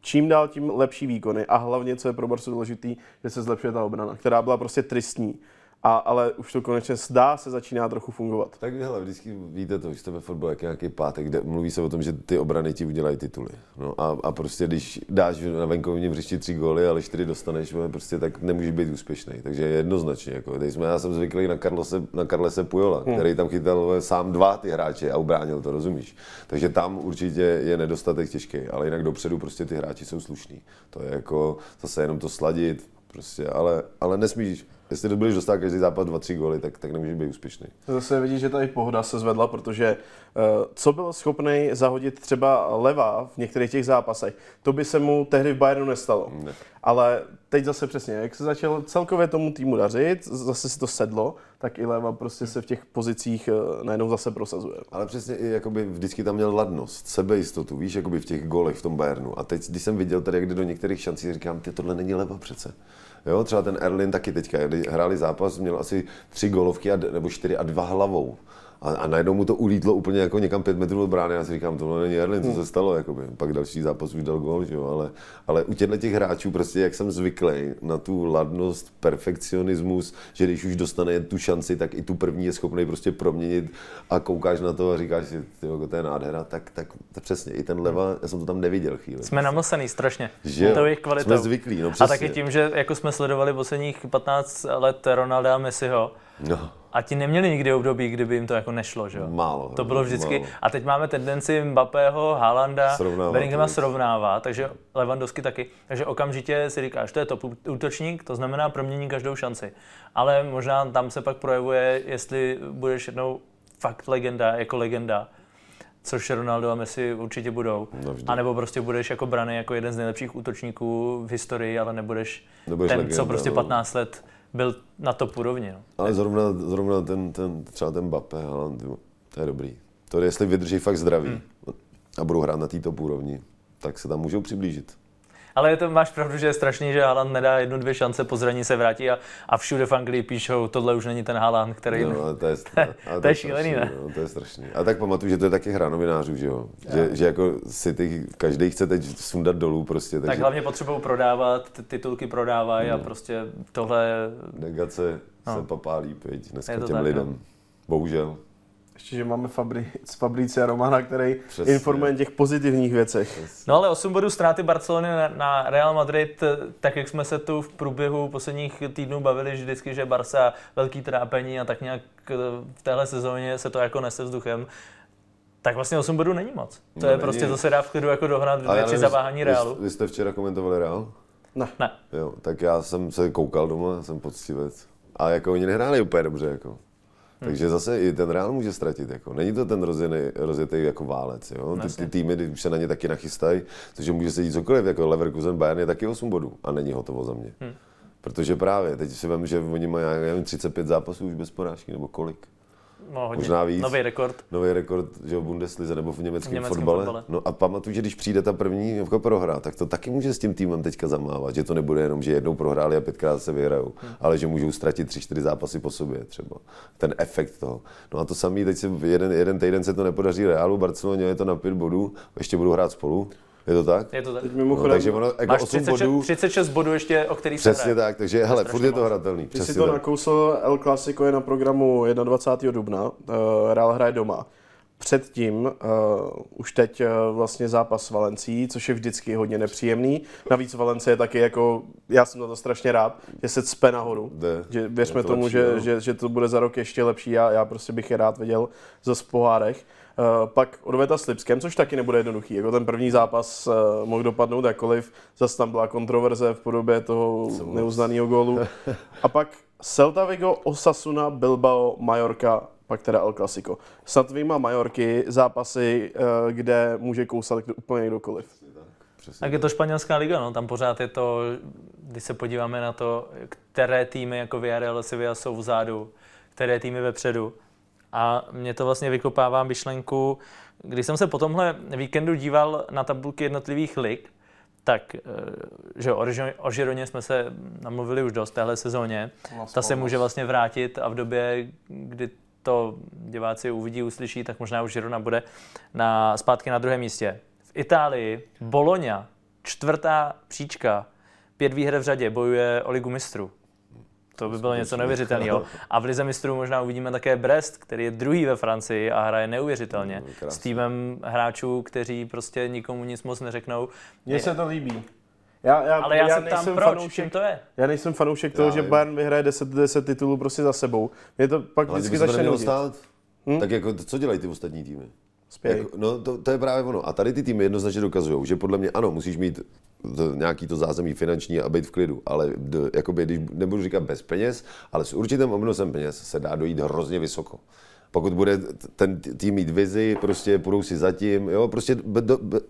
čím dál tím lepší výkony a hlavně, co je pro Barsu důležitý, že se zlepšuje ta obrana, která byla prostě tristní. A, ale už to konečně zdá se začíná trochu fungovat. Tak hele, vždycky víte to, že jste ve fotbale jak nějaký pátek, kde mluví se o tom, že ty obrany ti udělají tituly. No a, a prostě když dáš na venkovním hřišti tři góly, ale čtyři dostaneš, prostě tak nemůžeš být úspěšný. Takže jednoznačně. Jako, teď jsme, já jsem zvyklý na Carlose, na Carlese Pujola, hmm. který tam chytal sám dva ty hráče a ubránil to, rozumíš? Takže tam určitě je nedostatek těžký, ale jinak dopředu prostě ty hráči jsou slušní. To je jako zase jenom to sladit, prostě, ale, ale nesmíš jestli to budeš dostat každý zápas 2-3 góly, tak, tak nemůžeš být úspěšný. Zase vidíš, že tady pohoda se zvedla, protože uh, co byl schopný zahodit třeba leva v některých těch zápasech, to by se mu tehdy v Bayernu nestalo. Ne. Ale teď zase přesně, jak se začal celkově tomu týmu dařit, zase si to sedlo, tak i leva prostě se v těch pozicích uh, najednou zase prosazuje. Ale přesně i jakoby vždycky tam měl ladnost, sebejistotu, víš, jakoby v těch golech v tom Bayernu. A teď, když jsem viděl tady, jak jde do některých šancí, říkám, ty tohle není leva přece. Jo, třeba ten Erlin taky teďka, hráli zápas, měl asi tři golovky a, nebo čtyři a dva hlavou a, a najednou mu to ulítlo úplně jako někam pět metrů od brány. Já si říkám, tohle není Erlin, co se stalo? Jakoby. Pak další zápas už dal gol, že jo? Ale, ale u těchto těch hráčů, prostě jak jsem zvyklý na tu ladnost, perfekcionismus, že když už dostane tu šanci, tak i tu první je schopný prostě proměnit a koukáš na to a říkáš si, tyjo, to je nádhera, tak, tak to přesně, i ten leva, já jsem to tam neviděl chvíli. Jsme namlsený strašně. Že to je kvalitou. Jsme zvyklí, no přesně. A taky tím, že jako jsme sledovali posledních 15 let Ronalda a Messiho, no a ti neměli nikdy období, kdyby jim to jako nešlo, že jo? Málo. To bylo vždycky. Málo. A teď máme tendenci Mbappého, Haalanda, Bellinghama srovnávat, takže Lewandowski taky. Takže okamžitě si říkáš, to je top útočník, to znamená promění každou šanci. Ale možná tam se pak projevuje, jestli budeš jednou fakt legenda, jako legenda, což Ronaldo a Messi určitě budou. No a nebo prostě budeš jako brany jako jeden z nejlepších útočníků v historii, ale nebudeš, nebudeš ten, legenda, co prostě 15 no. let byl na to úrovni. No. Ale zrovna, zrovna ten, ten, třeba ten Bape, to je dobrý. To je, jestli vydrží fakt zdraví hmm. a budou hrát na té top úrovni, tak se tam můžou přiblížit. Ale je to, máš pravdu, že je strašný, že Haaland nedá jednu, dvě šance, po zraní se vrátí a, a všude v Anglii píšou, tohle už není ten Haaland, který... No, to je, ale to je šílený, ne? No, to je strašný. A tak pamatuju, že to je taky hra novinářů, že jo? Že, že jako si ty, každý chce teď sundat dolů prostě. Takže... Tak hlavně potřebují prodávat, ty titulky prodávají no. a prostě tohle... Negace no. se papálí, pěť, dneska těm tak, lidem. No. Bohužel. Ještě, že máme Fabric, Fabricia Romana, který Přesně. informuje těch pozitivních věcech. No ale 8 bodů ztráty Barcelony na, na Real Madrid, tak jak jsme se tu v průběhu posledních týdnů bavili že vždycky, že Barca velký trápení a tak nějak eh, v téhle sezóně se to jako nese vzduchem. Tak vlastně 8 bodů není moc. To no, je není. prostě, to se dá v klidu jako dohnat dvě, tři zaváhání Realu. Vy, vy jste včera komentovali Real? Ne. ne. Jo, tak já jsem se koukal doma, jsem poctivec. A jako oni nehráli úplně dobře, jako. Takže zase i ten Real může ztratit. Jako. Není to ten rozjetý, rozjetý jako válec. Jo? Ty, ty, týmy když se na ně taky nachystají, takže může se dít cokoliv. Jako Leverkusen Bayern je taky 8 bodů a není hotovo za mě. Hmm. Protože právě, teď si vím, že oni mají nevím, 35 zápasů už bez porážky, nebo kolik. No, hodně. Možná víc. Nový rekord. Nový rekord, že v Bundeslize nebo v německém, v německém fotbale. fotbale. No a pamatuju, že když přijde ta první jako prohra, tak to taky může s tím týmem teďka zamávat, že to nebude jenom, že jednou prohráli a pětkrát se vyhrajou, hmm. ale že můžou ztratit tři, čtyři zápasy po sobě třeba. Ten efekt toho. No a to samý, teď se jeden, jeden týden se to nepodaří Realu, Barceloně je to na pět bodů, ještě budou hrát spolu. Je to tak? Je to tak. Teď mimochodem, no, takže ono, jako máš 36, bodů, 36 bodů ještě, o kterých se Přesně tak, takže hele, furt je to hratelný. Ty si to tak. nakousl, El Clasico je na programu 21. dubna, uh, Real hraje doma. Předtím uh, už teď uh, vlastně zápas s Valencí, což je vždycky hodně nepříjemný. Navíc Valence je taky jako, já jsem na to strašně rád, že se cpe nahoru. De, že věřme to tomu, lepší, že, no. že, že, to bude za rok ještě lepší. Já, já prostě bych je rád viděl za pohárech. Uh, pak odveta s Lipskem, což taky nebude jednoduchý. Jako ten první zápas uh, mohl dopadnout jakkoliv, zase tam byla kontroverze v podobě toho neuznaného gólu. A pak Celta Vigo, Osasuna, Bilbao, Mallorca, pak teda El Clasico. Snad vyjma Majorky zápasy, uh, kde může kousat úplně kdokoliv. Tak je to španělská liga, no. tam pořád je to, když se podíváme na to, které týmy jako Villarreal, Sevilla jsou vzadu, které týmy vepředu, a mě to vlastně vykopává myšlenku, když jsem se po tomhle víkendu díval na tabulky jednotlivých lig, tak, eh, že o Žironě jsme se namluvili už dost téhle sezóně. Ta se může vlastně vrátit a v době, kdy to diváci uvidí, uslyší, tak možná už Žirona bude na, zpátky na druhém místě. V Itálii Bologna, čtvrtá příčka, pět výher v řadě, bojuje o ligu mistrů. To by bylo něco neuvěřitelného. A v Lize mistrů možná uvidíme také Brest, který je druhý ve Francii a hraje neuvěřitelně. No, s týmem hráčů, kteří prostě nikomu nic moc neřeknou. Mně se to líbí. Já, já, Ale já, já se nejsem ptám, proč, fanoušek, čím to je? Já nejsem fanoušek toho, Já že. Bayern vyhraje 10, 10 titulů prostě za sebou. Mě to pak Ale vždycky začne nudit. stát, tak jako, co dělají ty ostatní týmy? Spěj. Jako, no to, to, je právě ono. A tady ty týmy jednoznačně dokazují, že podle mě ano, musíš mít to, nějaký to zázemí finanční a být v klidu, ale d, jakoby, když nebudu říkat bez peněz, ale s určitým obnosem peněz se dá dojít hrozně vysoko. Pokud bude ten tým mít vizi, prostě půjdou si zatím, jo, prostě b, do, b,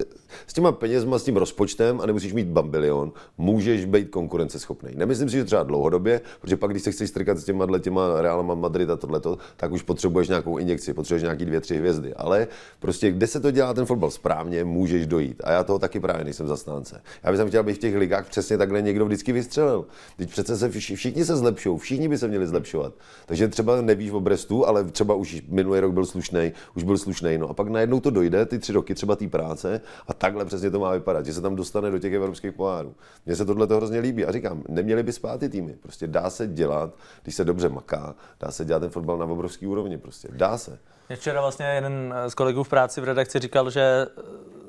s těma penězma, s tím rozpočtem a nemusíš mít bambilion, můžeš být konkurenceschopný. Nemyslím si, že třeba dlouhodobě, protože pak, když se chceš strkat s těma, těma Realama Madrid a tohleto, tak už potřebuješ nějakou injekci, potřebuješ nějaký dvě, tři hvězdy. Ale prostě, kde se to dělá ten fotbal správně, můžeš dojít. A já toho taky právě nejsem zastánce. Já bych chtěl, aby v těch ligách přesně takhle někdo vždycky vystřelil. Teď přece se vši- všichni se zlepšou, všichni by se měli zlepšovat. Takže třeba nevíš o Brestu, ale třeba už minulý rok byl slušný, už byl slušný. No a pak najednou to dojde, ty tři roky třeba té práce a takhle přesně to má vypadat, že se tam dostane do těch evropských pohárů. Mně se tohle to hrozně líbí a říkám, neměli by spát ty týmy. Prostě dá se dělat, když se dobře maká, dá se dělat ten fotbal na obrovský úrovni. Prostě dá se. Mě včera vlastně jeden z kolegů v práci v redakci říkal, že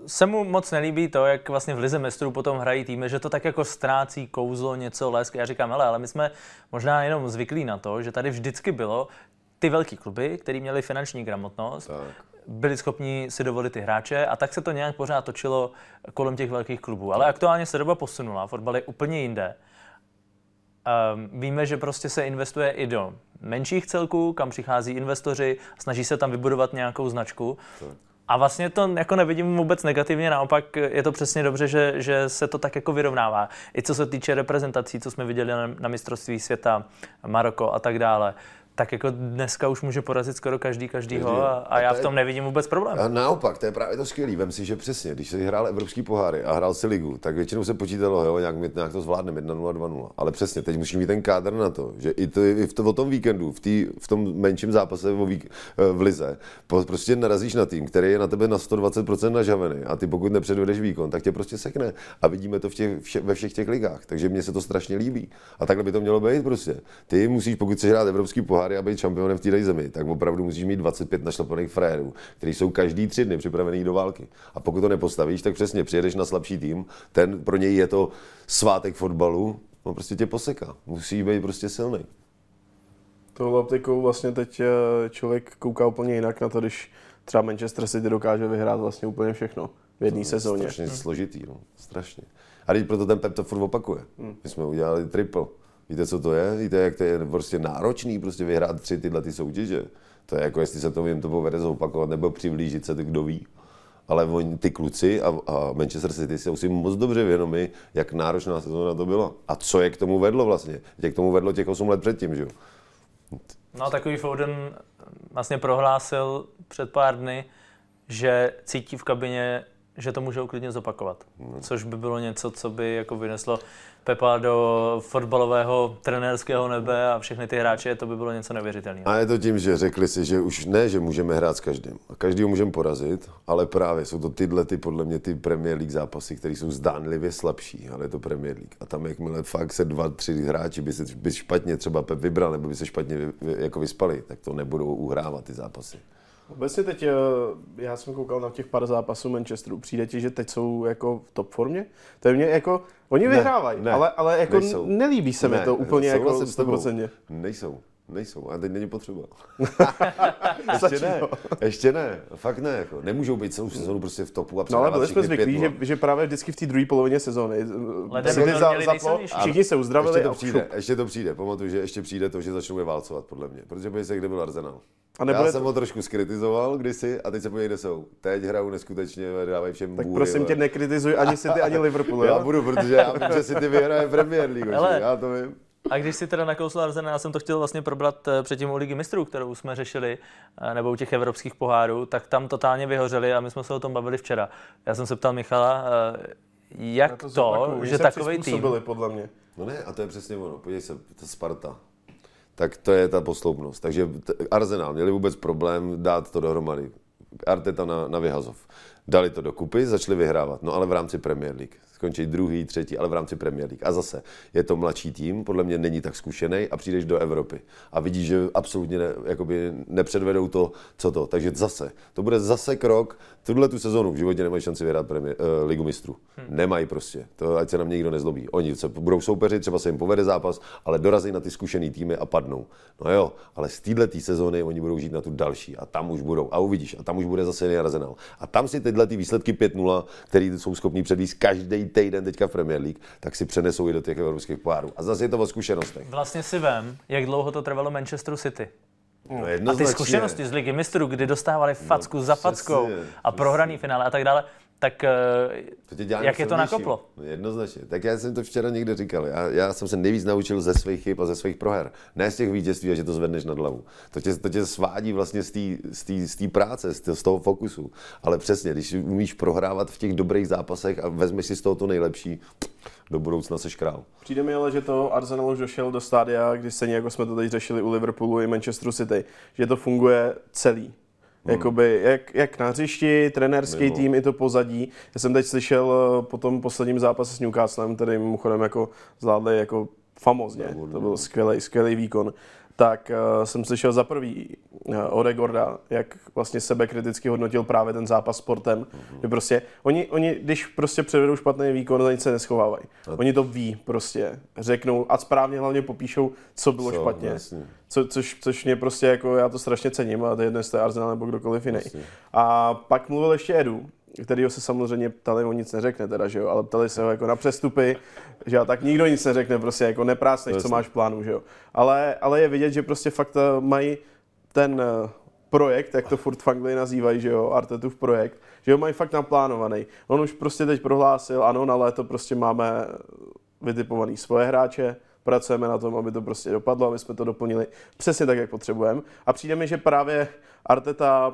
se mu moc nelíbí to, jak vlastně v Lize mistrů potom hrají týmy, že to tak jako ztrácí kouzlo, něco lesk. Já říkám, hele, ale my jsme možná jenom zvyklí na to, že tady vždycky bylo ty velký kluby, které měly finanční gramotnost, Tak. byli schopni si dovolit ty hráče a tak se to nějak pořád točilo kolem těch velkých klubů. Ale aktuálně se doba posunula, fotbal je úplně jinde. Um, víme, že prostě se investuje i do menších celků, kam přichází investoři, snaží se tam vybudovat nějakou značku. A vlastně to jako nevidím vůbec negativně, naopak je to přesně dobře, že, že se to tak jako vyrovnává. I co se týče reprezentací, co jsme viděli na, na mistrovství světa, Maroko a tak dále. Tak jako dneska už může porazit skoro každý každýho Každý, a, a já v tom nevidím vůbec problém. A naopak, to je právě to skvělý. Vem si, že přesně, když si hrál evropský poháry a hrál si ligu, tak většinou se počítalo, jo, nějak, my- nějak to zvládneme 1-0, 2-0. Ale přesně, teď musíš mít ten kádr na to, že i, to, i v, to, o tom víkendu, v, tý, v tom menším zápase o vík, eh, v lize, po, prostě narazíš na tým, který je na tebe na 120% nažavený a ty pokud nepředvedeš výkon, tak tě prostě sekne. A vidíme to v těch, vše, ve všech těch ligách. Takže mně se to strašně líbí. A takhle by to mělo být prostě. Ty musíš, pokud chceš hrát evropský poháry a být šampionem v té zemi, tak opravdu musíš mít 25 našlapaných frérů, kteří jsou každý tři dny připravený do války. A pokud to nepostavíš, tak přesně přijedeš na slabší tým, ten pro něj je to svátek fotbalu, on prostě tě poseká. Musí být prostě silný. Tohle optikou vlastně teď eh, člověk kouká úplně jinak na to, když třeba Manchester City dokáže vyhrát vlastně úplně všechno v jedné sezóně. Strašně složitý, no. Strašně. A teď proto ten Pep to furt opakuje. My jsme udělali triple. Víte, co to je? Víte, jak to je prostě náročný prostě vyhrát tři tyhle ty soutěže? To je jako, jestli se to jim to povede zopakovat nebo přiblížit se, tak kdo ví. Ale oni, ty kluci a, a Manchester City jsou si moc dobře vědomi, jak náročná sezóna to byla. A co je k tomu vedlo vlastně? Je k tomu vedlo těch 8 let předtím, že jo? No takový Foden vlastně prohlásil před pár dny, že cítí v kabině, že to můžou klidně zopakovat. Což by bylo něco, co by jako vyneslo Pepa do fotbalového trenérského nebe a všechny ty hráče, to by bylo něco neuvěřitelného. A je to tím, že řekli si, že už ne, že můžeme hrát s každým. A každýho můžeme porazit, ale právě jsou to tyhle ty, podle mě, ty Premier League zápasy, které jsou zdánlivě slabší, ale je to Premier League. A tam, jakmile fakt se dva, tři hráči by se by špatně třeba Pep vybral, nebo by se špatně vy, jako vyspali, tak to nebudou uhrávat ty zápasy. Obecně teď, eh, já jsem koukal na těch pár zápasů Manchesteru, přijde ti, že teď jsou jako v top formě? To je mě jako, oni Ne, vyhrávají, ne, ale, ale jako nejsou. nelíbí se mi to úplně jako souhlasím s tebou. 100%. Nejsou. Nejsou, a teď není potřeba. Ještě ne, ještě ne, fakt ne. Jako. Nemůžou být celou sezónu prostě v topu a No ale byli jsme všichni zvyklí, 5-0. že, že právě vždycky v té druhé polovině sezóny City měli za, zaplo, všichni se uzdravili Ještě to a přijde, ještě to přijde. Pamatuju, že ještě přijde to, že začnou je válcovat, podle mě. Protože by se, kde byl Arsenal. A nebude Já jsem to- ho trošku skritizoval kdysi a teď se podívej, kde jsou. Teď hrajou neskutečně, dávají všem Tak bůry, prosím tě, nekritizuj ani City, ani Liverpool. Já budu, protože já vím, že si ty vyhraje Premier League, já to vím. A když si teda nakousl Arsenal, já jsem to chtěl vlastně probrat eh, předtím u Ligy mistrů, kterou jsme řešili, eh, nebo u těch evropských pohárů, tak tam totálně vyhořeli a my jsme se o tom bavili včera. Já jsem se ptal Michala, eh, jak to, zopakuju, oni že takový tým, podle mě. No ne, a to je přesně ono. Podívej se, to Sparta. Tak to je ta posloupnost. Takže Arsenal měli vůbec problém dát to dohromady. Arteta na, na vyhazov. Dali to dokupy, začali vyhrávat, no ale v rámci Premier League. Skončí druhý, třetí, ale v rámci Premier League. A zase, je to mladší tým, podle mě není tak zkušený a přijdeš do Evropy. A vidíš, že absolutně ne, jakoby nepředvedou to, co to. Takže zase, to bude zase krok, tuhle tu sezonu v životě nemají šanci vyhrát premier, uh, ligu mistrů. Hmm. Nemají prostě. To ať se na mě nikdo nezlobí. Oni se budou soupeři, třeba se jim povede zápas, ale dorazí na ty zkušený týmy a padnou. No jo, ale z této sezóny oni budou žít na tu další a tam už budou. A uvidíš, a tam už bude zase arzenál. A tam si tyhle ty výsledky 5-0, které jsou schopní předvíst každý týden teďka v Premier League, tak si přenesou i do těch evropských pohárů. A zase je to o zkušenostech. Vlastně si vem, jak dlouho to trvalo Manchesteru City. No, A ty zkušenosti z ligy mistrů, kdy dostávali facku no, za fackou přesně, a prohraný finále a tak dále, tak eh, To tě dělá jak je to nakoplo? No, jednoznačně. Tak já jsem to včera někde říkal. Já, já jsem se nejvíc naučil ze svých chyb a ze svých proher. Ne z těch vítězství, a že to zvedneš nad hlavu. To tě, to tě svádí vlastně z té- práce, z, té- z toho fokusu. Ale přesně, když umíš prohrávat v těch dobrých zápasech a vezmeš si z toho to nejlepší, do budoucna seš král. Přijde mi ale, že to Arsenal už došel do stádia, kdy stejně jako jsme to teď řešili u Liverpoolu i Manchesteru City, že to funguje celý. Jakoby, jak, jak na hřišti, trenérský Mimo. tým i to pozadí. Já jsem teď slyšel eh, po tom posledním zápase s Newcastlem, který mimochodem jako zvládli jako famozně, to byl skvělý, skvělý výkon, tak uh, jsem slyšel za prvý uh, Oregorda, jak vlastně sebe kriticky hodnotil právě ten zápas sportem, Mhm. že prostě oni, oni, když prostě předvedou špatný výkon, za nic se neschovávají. Oni to ví prostě, řeknou a správně hlavně popíšou, co bylo Co, špatně. jasně. Co, což, což mě prostě jako, já to strašně cením a to je jedno, jestli Arsenal nebo kdokoliv jiný. Jasně. A pak mluvil ještě Edu, kterýho se samozřejmě ptali, on nic neřekne teda, že jo, ale ptali se ho jako na přestupy, že jo, tak nikdo nic neřekne, prostě jako neprásneš, co máš v plánu, že jo. Ale, ale je vidět, že prostě fakt eh, mají ten eh, projekt, jak to furt v Anglii nazývají, že jo, Artetův projekt, že ho mají fakt naplánovaný. On už prostě teď prohlásil, ano, na léto prostě máme vytipovaný svoje hráče, pracujeme na tom, aby to prostě dopadlo, aby jsme to doplnili přesně tak, jak potřebujeme. A přijde mi, že právě Arteta,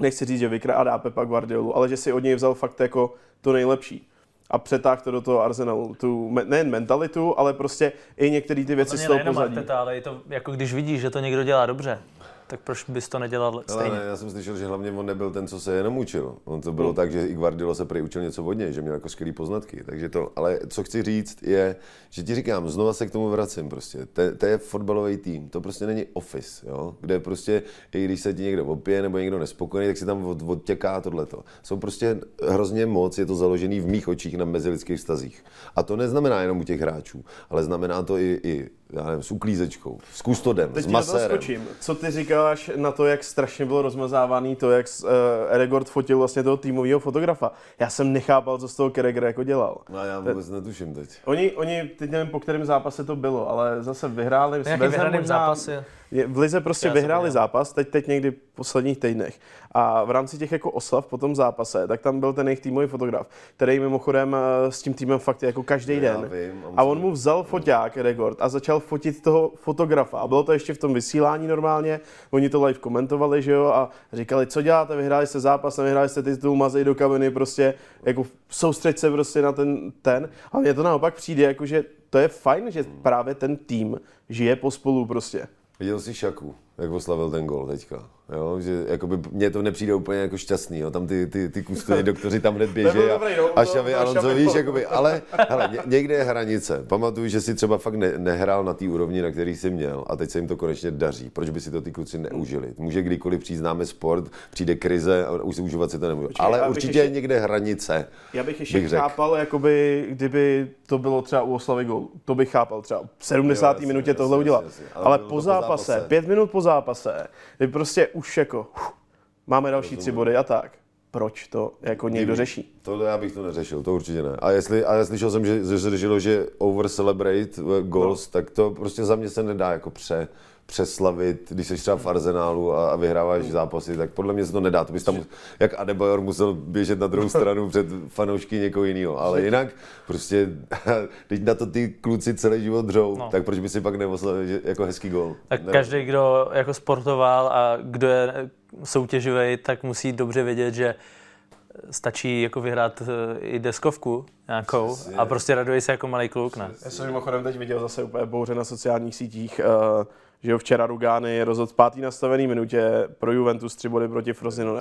nechci říct, že vykrádá Pepa Guardiolu, ale že si od něj vzal fakt jako to nejlepší. A přetáhl to do toho Arsenalu. Tu nejen mentalitu, ale prostě i některé ty věci z Úplně toho pozadí. Arteta, ale je to jako když vidíš, že to někdo dělá dobře, tak proč bys to nedělal Ale stejně? ne, já jsem slyšel, že hlavně on nebyl ten, co se jenom učil. On to bylo tak, že i Guardiola se prý učil něco od něj, že měl jako skvělý poznatky. Takže to, ale co chci říct je, že ti říkám, znova se k tomu vracím prostě. To, to je fotbalový tým, to prostě není office, jo? kde prostě, i když se ti někdo opije nebo někdo nespokojený, tak si tam od, odtěká tohleto. Jsou prostě hrozně moc, je to založený v mých očích na mezilidských vztazích. A to neznamená jenom u těch hráčů, ale znamená to i, i já nevím, s uklízečkou, s kustodem, Teď s masérem. skočím. Co ty říkáš na to, jak strašně bylo rozmazávaný to, jak uh, Eregord fotil vlastně toho týmového fotografa? Já jsem nechápal, co z toho Kereger jako dělal. No já vůbec netuším teď. Oni, oni, teď nevím, po kterém zápase to bylo, ale zase vyhráli. Nějaký West Ham vyhraný možná- V Lize prostě Já vyhráli zápas, teď, teď někdy v posledních týdnech. A v rámci těch jako oslav po tom zápase, tak tam byl ten jejich týmový fotograf, který mimochodem eh, s tím týmem fakt je jako každý den. vím, a a on mu vzal foťák, Regord, a začal fotit toho fotografa. A bylo to ještě v tom vysílání normálně, oni to live komentovali, že jo, a říkali, co děláte, vyhráli jste zápas, nevyhráli jste titul, mazej do kabiny, prostě jako soustřeď se prostě na ten, ten. A mně to naopak přijde, jako že to je fajn, že právě ten tým žije pospolu prostě. Viděl jsi Šaku, jak oslavil ten gol teďka. Jo, že jakoby mně to nepřijde úplně jako šťastný, jo. tam ty, ty, ty kustody doktoři tam hned běží a, no, a to- Xavi to Alonso, víš, jakoby, ale hele, ně- někde je hranice. Pamatuju, že si třeba fakt ne, nehrál na té úrovni, na který jsi měl a teď se jim to konečně daří. Proč by si to ty kluci neužili? Může kdykoliv přijít, známe sport, přijde krize a už užívat si to nemůžu. Počkej, Ale určitě ještě- je někde hranice. Já bych ještě bych chápal, jakoby, kdyby to bylo třeba u oslavy gol. To bych chápal třeba v 70. Jo, jasně, minutě jasně, tohle udělat. jasně, jasně. Ale Ale po zápase, zápase. pět minut po zápase, prostě už jako uf, máme další tři body a tak. Proč to jako někdo řeší? Tohle já bych to neřešil, to určitě ne. A jestli, a já slyšel jsem, že, že se řešilo, že over celebrate eh, goals, no. tak to prostě za mě se nedá jako pře, přeslavit, když jsi třeba v Arsenálu a, a vyhráváš zápasy, tak podle mě se to nedá. To bys tam, jak Adebayor musel běžet na druhou stranu před fanoušky někoho jiného. Ale jinak prostě, teď na to ty kluci celý život dřou, No. tak proč by si pak neoslavil že- jako hezký gol? Tak Ne- každý, kdo jako sportoval a kdo je soutěživý, tak musí dobře vědět, že stačí jako vyhrát eh, i deskovku nějakou Přesně. a prostě raduje se jako malý kluk, ne? Já jsem mimochodem teď viděl zase úplně bouře na sociálních sítích, uh, že jo, včera Rugány rozhodl v pátý nastavený minutě pro Juventus tři body proti Frosinone.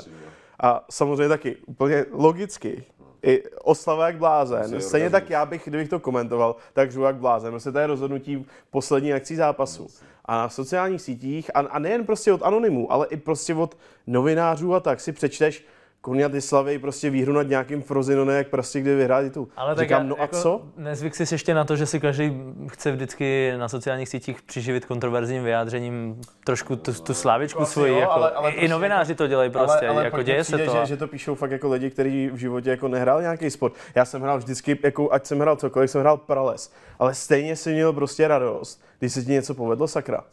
A samozřejmě taky úplně logicky, i oslava jak blázen. Musí Stejně tak já bych, kdybych to komentoval, tak žiju jak blázen. Prostě to je rozhodnutí poslední akcí zápasu. A na sociálních sítích, a, a nejen prostě od anonymů, ale i prostě od novinářů a tak si přečteš Konia Slavy prostě výhru nad nějakým Frozinone, jak prostě kdy vyhrál titul. Ale tak Říkám, já, no jako a co? Nezvyk si ještě na to, že si každý chce vždycky na sociálních sítích přiživit kontroverzním vyjádřením trošku tu, tu slávičku asi svoji. jo, jako, ale- ale I prostě novináři to dělají prostě, ale, ale jako děje mi se přijde, to. Že, že to píšou fakt jako lidi, kteří v životě jako nehrál nějaký sport. Já jsem hrál vždycky, jako, ať jsem hrál cokoliv, jsem hrál prales. Ale stejně si měl prostě radost, když se ti něco povedlo, sakra.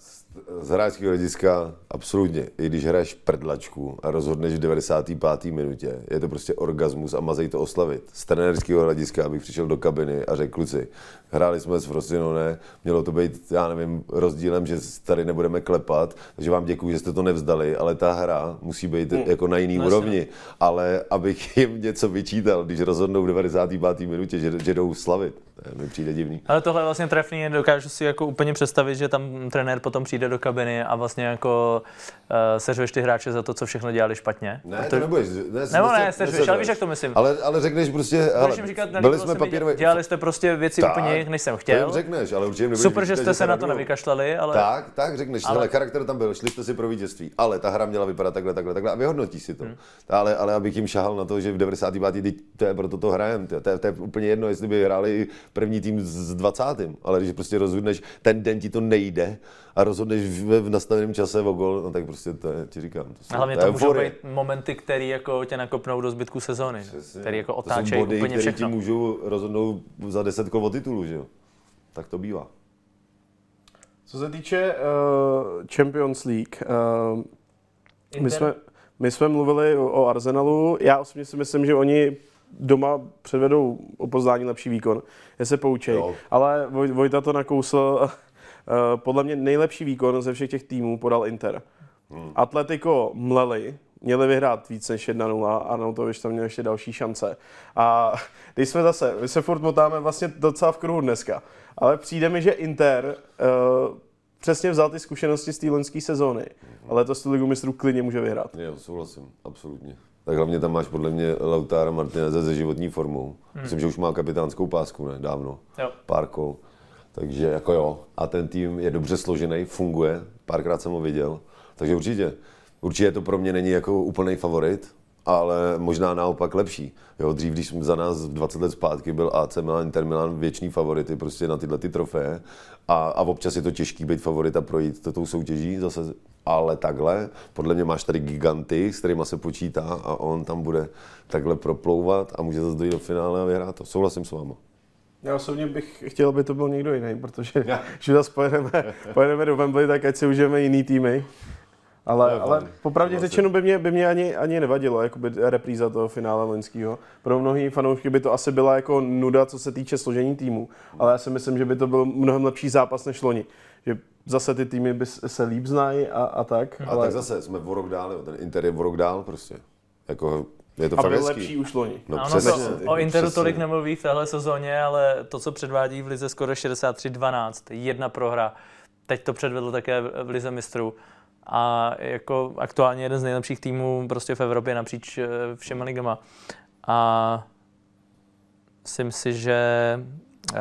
Z hráčského hlediska absolutně. I když hraješ prdlačku a rozhodneš v 95. minutě, je to prostě orgasmus a mazej to oslavit. Z trenérského hlediska bych přišel do kabiny a řekl kluci, hráli jsme s Frosinone, mělo to být, já nevím, rozdílem, že tady nebudeme klepat, takže vám děkuji, že jste to nevzdali, ale ta hra musí být jako na jiný No, úrovni. Ale abych jim něco vyčítal, když rozhodnou v 95. minutě, že, že jdou slavit, to mi přijde divný. Ale tohle je vlastně trefný, dokážu si jako úplně představit, že tam trenér potom přijde do kabiny a vlastně jako uh, seřveš ty hráče za to, co všechno dělali špatně. Ne, Proto- to nebudeš. Ne, Nebo ne, nese- seřveš, ale víš, jak to myslím. Ale, ale řekneš prostě, ale jim říkat, byli jsme papírově... dělali jste prostě věci Tak, úplně jinak, než jsem To chtěl. řekneš, ale určitě nebudeš Super, že jste se na to nevykašlali, ale Tak, tak řekneš, Ale- hele, charakter tam byl, šli jste si pro vítězství, ale ta hra měla vypadat takhle, takhle, takhle a vyhodnotí si to. Hmm. Ale, ale abych jim šahal na to, že v 95. teď to je proto to hrajem, to, to, je, to je úplně jedno, jestli by hráli první tým s 20. Ale když prostě rozhodneš, ten den ti to nejde a rozhodneš v, v nastaveném čase o gol, no tak prostě to je, ti říkám. To, jsou, hlavně to to můžou být momenty, které jako tě nakopnou do zbytku sezóny, které jako otáčejí body, úplně všechno. ti můžou rozhodnout za 10 kol o titulu, že jo? Tak to bývá. Co se týče uh, Champions League, uh, my, jsme, my jsme mluvili o, o Arsenalu. Já osobně si myslím, že oni doma předvedou o Poznání lepší výkon, je se poučej. Jo. Ale Voj, Vojta to nakousl. Uh, podle mě nejlepší výkon ze všech těch týmů podal Inter. Hmm. Atletico mleli, měli vyhrát víc než 1-0 a Nautovič tam měl ještě další šance. A když jsme zase, my se furt motáme vlastně docela v kruhu dneska, ale přijde mi, že Inter uh, přesně vzal ty zkušenosti z té loňské sezóny, ale to z ligu mistrů klidně může vyhrát. Jo, souhlasím, absolutně. Tak hlavně tam máš podle mě Lautára Martineze ze životní formou. Myslím, že už má kapitánskou pásku, ne? Dávno. Jo. Párkou. Takže jako jo. A ten tým je dobře složený, funguje. Párkrát jsem ho viděl. Takže určitě. Určitě to pro mě není jako úplný favorit, ale možná naopak lepší. Jo, dřív, když za nás 20 let zpátky byl AC Milan, Inter Milan věční favority prostě na tyhle ty trofeje a, a občas je to těžký být favorit a projít to tou soutěží zase, ale takhle, podle mě máš tady giganty, s kterými se počítá a on tam bude takhle proplouvat a může zase dojít do finále a vyhrát to. Souhlasím s váma. Já osobně bych chtěl, aby to byl někdo jiný, protože když zase pojedeme, pojedeme do Wembley, tak ať si užijeme jiný týmy. Ale, Jo, ale popravdě Souhlasím. řečeno by mě, by mě ani, ani nevadilo jakoby repríza toho finále loňského. Pro mnohý fanoušky by to asi byla jako nuda, co se týče složení týmu. Ale já si myslím, že by to byl mnohem lepší zápas než loni. Že zase ty týmy by se líp znají a, a tak. A ale tak zase jsme o rok dál, ten Inter je o rok dál prostě. Jako, je to a fakt byl hezký. lepší už loni. No A ono přesně. to, o Interu přesně. tolik nemluví v téhle sezóně, ale to, co předvádí v Lize skoro 63-12, jedna prohra, teď to předvedl také v Lize mistrů. A jako aktuálně jeden z nejlepších týmů prostě v Evropě napříč eh, všema ligama. A myslím si, že uh,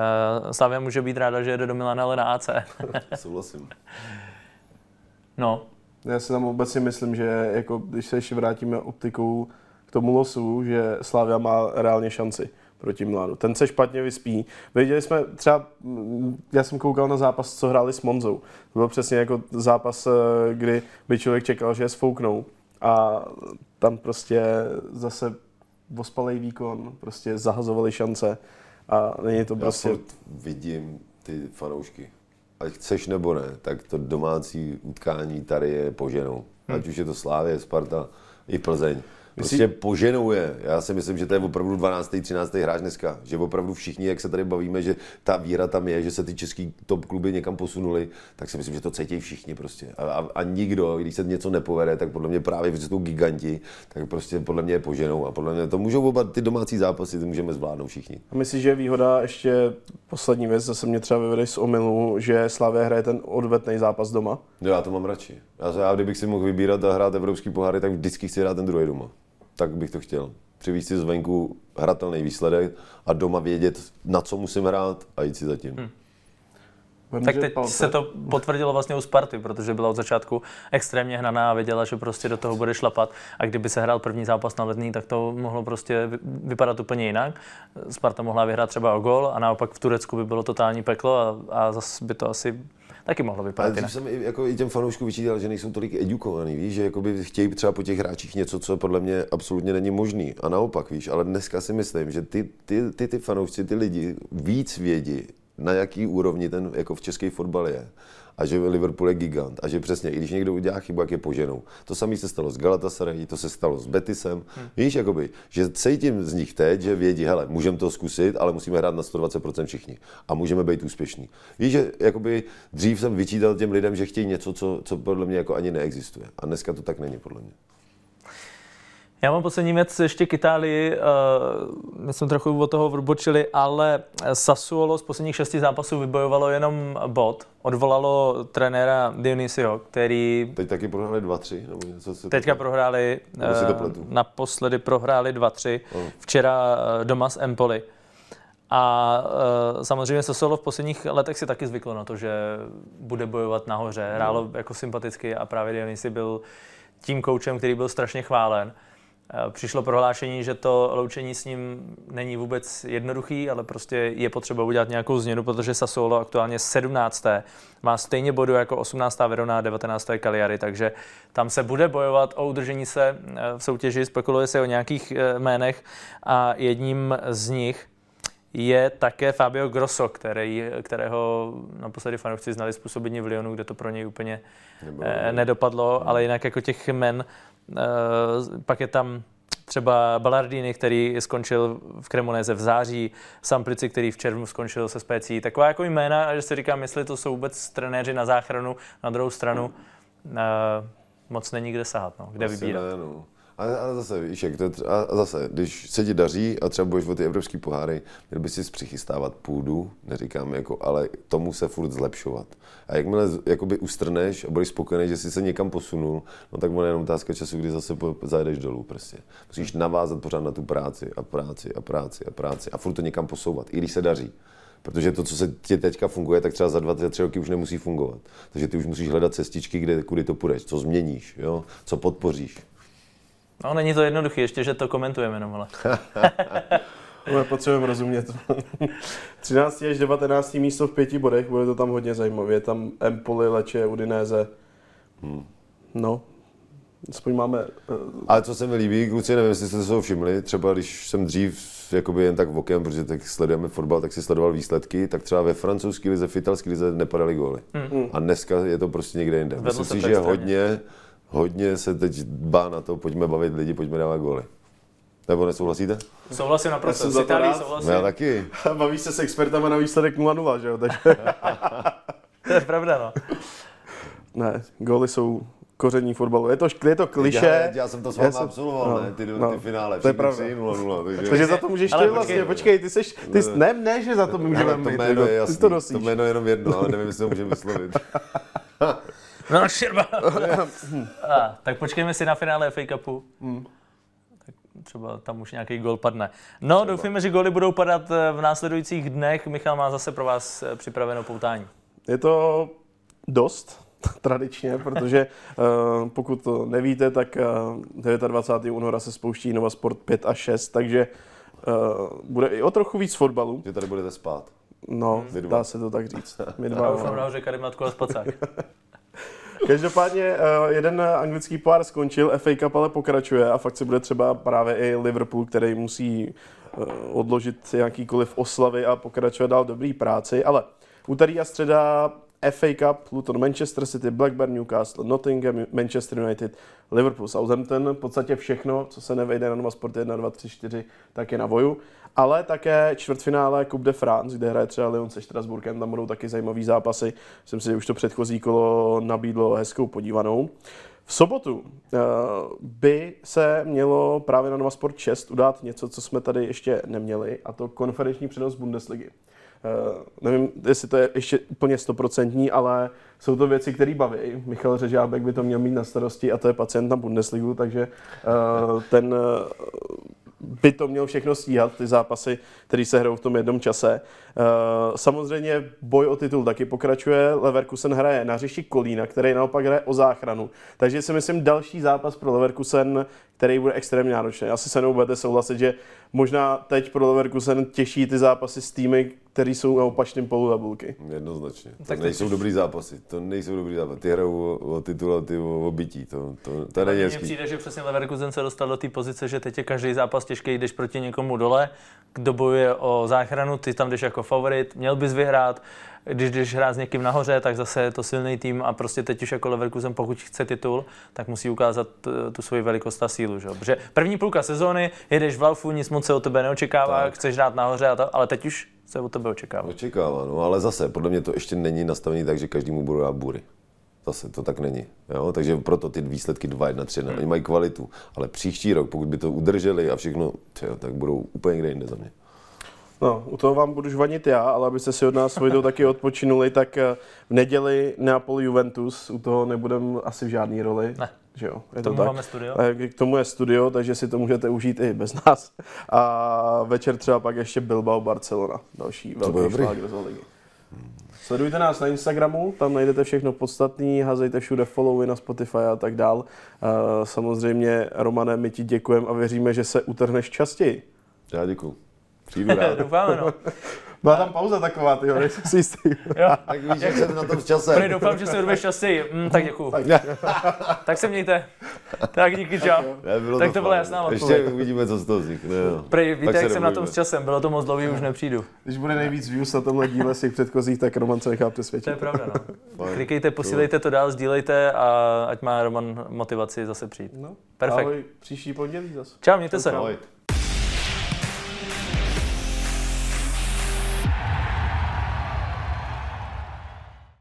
Slavia může být ráda, že jede do Milana, ale na AC. Souhlasím. no, Já si tam obecně myslím, že jako, když se ještě vrátíme optikou k tomu losu, že Slavia má reálně šanci proti Milanu. Ten se špatně vyspí. Viděli jsme třeba, mm, já jsem koukal na zápas, co hráli s Monzou. To byl přesně jako zápas, eh, kdy by člověk čekal, že je sfouknou. A tam prostě zase ospalej výkon, prostě zahazovali šance. A není to Já prostě... furt vidím ty fanoušky. Ať chceš nebo ne, tak to domácí utkání tady je poženou. Ať už je to Slávě, Sparta, i Plzeň. Prostě poženou je. Já si myslím, že to je opravdu 12. 13. hráč dneska. Že opravdu všichni, jak se tady bavíme, že ta víra tam je, že se ty český top kluby někam posunuli, tak si myslím, že to cítí všichni prostě. A, a, a nikdo, když se něco nepovede, tak podle mě právě, že jsou giganti, tak prostě podle mě je poženou. A podle mě to můžou oba ty domácí zápasy, to můžeme zvládnout všichni. A myslíš, že je výhoda ještě poslední věc, zase mě třeba vyvede z omylu, že Slavě hraje ten odvetný zápas doma? Jo, já to mám radši. Já, já kdybych si mohl vybírat a hrát evropský poháry, tak vždycky chci hrát ten druhý doma. Tak bych to chtěl. Přivést si zvenku hratelný výsledek a doma vědět, na co musím hrát a jít si zatím. Hmm. Vem, tak teď palce. se to potvrdilo vlastně u Sparty, protože byla od začátku extrémně hnaná a věděla, že prostě do toho bude šlapat. A kdyby se hrál první zápas na letní, tak to mohlo prostě vypadat úplně jinak. Sparta mohla vyhrát třeba o gol a naopak v Turecku by bylo totální peklo a, a zase by to asi taky mohlo vypadat Ale jsem i, jako i těm fanouškům vyčítal, že nejsou tolik edukovaný, víš, že jakoby chtějí třeba po těch hráčích něco, co podle mě absolutně není možný. A naopak, víš, ale dneska si myslím, že ty, ty, ty, ty fanoušci, ty lidi víc vědí, na jaký úrovni ten jako v český fotbal je a že Liverpool je gigant a že přesně, i když někdo udělá chybu, jak je poženou. To samé se stalo s Galatasaray, to se stalo s Betisem. Hmm. Víš, jakoby, že cítím z nich teď, že vědí, hele, můžeme to zkusit, ale musíme hrát na 120% všichni a můžeme být úspěšní. Víš, že jakoby dřív jsem vyčítal těm lidem, že chtějí něco, co, co podle mě jako ani neexistuje. A dneska to tak není, podle mě. Já mám poslední věc ještě k Itálii. Uh, my jsme trochu od toho odbočili, ale Sassuolo z posledních šesti zápasů vybojovalo jenom bod. Odvolalo trenéra Dionisio, který... Teď taky prohráli 2-3? Nebo něco si Teďka to... prohráli, uh, naposledy prohráli 2-3. Oh. Včera uh, doma s Empoli. A uh, samozřejmě Sassuolo v posledních letech si taky zvyklo na to, že bude bojovat nahoře. Hrálo no. jako sympaticky a právě Dionisi byl tím koučem, který byl strašně chválen. Eh, přišlo prohlášení, že to loučení s ním není vůbec jednoduchý, ale prostě je potřeba udělat nějakou změnu, protože Sassuolo aktuálně 17. má stejně bodu jako 18. Verona a 19. Cagliari, takže tam se bude bojovat o udržení se eh, v soutěži, spekuluje se o nějakých eh, jménech a jedním z nich je také Fabio Grosso, který, kterého naposledy fanoušci znali způsobení v Lyonu, kde to pro něj úplně nedopadlo, ale jinak jako těch men pak je tam třeba Ballardini, který skončil v Cremoneze v září, Samplici, který v červnu skončil se Specí. Taková jako jména, že si říkám, jestli to jsou vůbec trenéři na záchranu, na druhou stranu uh, moc není kde sahat, no, kde Asi vybírat. Ne, no. A, a zase, víš, jak to, a zase, když se ti daří a třeba budeš o ty evropské poháry, měl by si přichystávat půdu, neříkám jako, ale tomu se furt zlepšovat. A jakmile jakoby ustrneš a budeš spokojený, že jsi se někam posunul, no tak bude jenom otázka času, kdy zase zajdeš dolů prostě. Musíš navázat pořád na tu práci a práci a práci a práci a furt to někam posouvat, i když se daří. Protože to, co se ti teďka funguje, tak třeba za dva, tři roky už nemusí fungovat. Takže ty už musíš hledat cestičky, kde, kudy to půjdeš, co změníš, jo? co podpoříš. No, není to jednoduché, ještě, že to komentujeme jenom, ale. Ale potřebujeme rozumět. 13. až 19. místo v pěti bodech, bude to tam hodně zajímavé. Tam Empoli, Leče, Udinese. Hmm. No, aspoň máme... Uh... Ale co se mi líbí, kluci, nevím, jestli jste se toho všimli, třeba když jsem dřív jakoby jen tak v okem, protože tak sledujeme fotbal, tak si sledoval výsledky, tak třeba ve francouzské lize, v italské lize nepadaly góly. Hmm. A dneska je to prostě někde jinde. Myslím si, že hodně, hodně se teď dbá na to, pojďme bavit lidi, pojďme dávat góly. Nebo nesouhlasíte? Souhlasím naprosto. S Itálií souhlasím. Já taky. Baví se s expertama na výsledek 0-0, že jo? Takže... to je pravda, no. Ne, góly jsou koření fotbalu. Je to, je to kliše. Já, já jsem to s vámi absolvoval, no, ne, ty, no, ty finále. To je pravda. 0, 0, takže... takže za to můžeš ty vlastně, počkej, ty seš, ty, ne, ne, že za to můžeme mít, to jméno je jasný, ty to nosíš. To jméno je jenom jedno, ale nevím, jestli to můžeme vyslovit. No, širba. A, tak počkejme si na finále FA Cupu. Hmm. Tak třeba tam už nějaký gol padne. No, třeba. doufíme, že goly budou padat eh, v následujících dnech. Michal má zase pro vás eh, připraveno poutání. Je to dost tradičně, protože uh, pokud to nevíte, tak uh, 29. února se spouští Nova Sport 5 a 6, takže uh, bude i o trochu víc fotbalu. Že tady budete spát. No, hmm. dá se to tak říct. My dva. Já doufám nahoře Karimatku a Spacák. Každopádně eh, jeden anglický pár skončil, FA Cup ale pokračuje a fakt se bude třeba právě i Liverpool, který musí eh, odložit jakýkoliv oslavy a pokračovat dál dobrý práci, ale úterý a středa FA Cup, Luton, Manchester City, Blackburn, Newcastle, Nottingham, Manchester United, Liverpool, Southampton, v podstatě všechno, co se nevejde na Nova Sport 1, 2, 3, 4, tak je na voju. Ale také čtvrtfinále Coupe de France, kde hraje třeba Lyon se Štrasburkem, tam budou taky zajímavý zápasy. Myslím si, že už to předchozí kolo nabídlo hezkou podívanou. V sobotu uh, by se mělo právě na Nova Sport 6 udát něco, co jsme tady ještě neměli, a to konferenční přenos Bundesligy. Uh, nevím, jestli to je ještě úplně stoprocentní, ale jsou to věci, které baví. Michal Řežábek by to měl mít na starosti a to je pacient na Bundesligu, takže uh, ten uh, by to měl všechno stíhat, ty zápasy, které se hrajou v tom jednom čase. Samozřejmě boj o titul taky pokračuje. Leverkusen hraje na řeši Kolína, který naopak hraje o záchranu. Takže si myslím další zápas pro Leverkusen, který bude extrémně náročný. Asi se mnou budete souhlasit, že možná teď pro Leverkusen těší ty zápasy s týmy, které jsou na opačném polu tabulky. Jednoznačně. To tak nejsou teď... dobrý zápasy. To nejsou dobrý zápasy. Ty hrajou o, o titul a ty o, o bytí. To, to, to není hezký. přijde, že přesně Leverkusen se dostal do té pozice, že teď je každý zápas těžký, jdeš proti někomu dole, kdo bojuje o záchranu, ty tam jdeš jako favorit, měl bys vyhrát když jdeš hrát s někým nahoře, tak zase je to silný tým a prostě teď už jako Leverkusen, pokud chce titul, tak musí ukázat eh, tu svoji velikost a sílu. Že? Protože první půlka sezóny, jedeš v Laufu, nic moc se od tebe neočekává, tak. chceš hrát nahoře, a to, ale teď už se od tebe očekává. Očekává, no, ale zase, podle mě to ještě není nastavený tak, že každému bude dát bury. Zase to tak není. Jo? Takže proto ty výsledky 2, 1, 3, hmm. oni mají kvalitu. Ale příští rok, pokud by to udrželi a všechno, tyjo, tak budou úplně někde jinde za mě. No, u toho vám budu žvanit já, ale abyste si od nás svojdou taky odpočinuli, tak eh, v neděli Neapol Juventus, u toho nebudem asi v žádný roli. Ne. Že jo, je k tomu to tak. máme studio. K tomu je studio, takže si to můžete užít i bez nás. A večer třeba pak ještě Bilbao Barcelona, další velký šláger z ligy. Sledujte nás na Instagramu, tam najdete všechno podstatné, hazejte všude followy na Spotify a tak dál. Samozřejmě, Romane, my ti děkujeme a věříme, že se utrhneš častěji. Já děkuji. Přijdu rád. Doufáme, no. Byla tam pauza taková, ty nejsem si jistý. jo. Tak víš, jak jsem na tom s časem. Prý, doufám, že se urveš časy. Mm, tak děkuju. Tak. tak se mějte. Tak díky, čau. Ne, tak to, to byla jasná odpověď. Ještě uvidíme, co z toho vznikne. Prý, víte, jak jsem na tom s časem. Bylo to moc dlouhý, už nepřijdu. Když bude nejvíc views na tomhle díle z těch předchozích, tak Roman se nechá přesvědčit. To je pravda, no. Klikejte, posílejte to dál, sdílejte a ať má Roman motivaci zase přijít. No. Perfekt. Ahoj, příští pondělí zase. Čau, mějte se. Ahoj.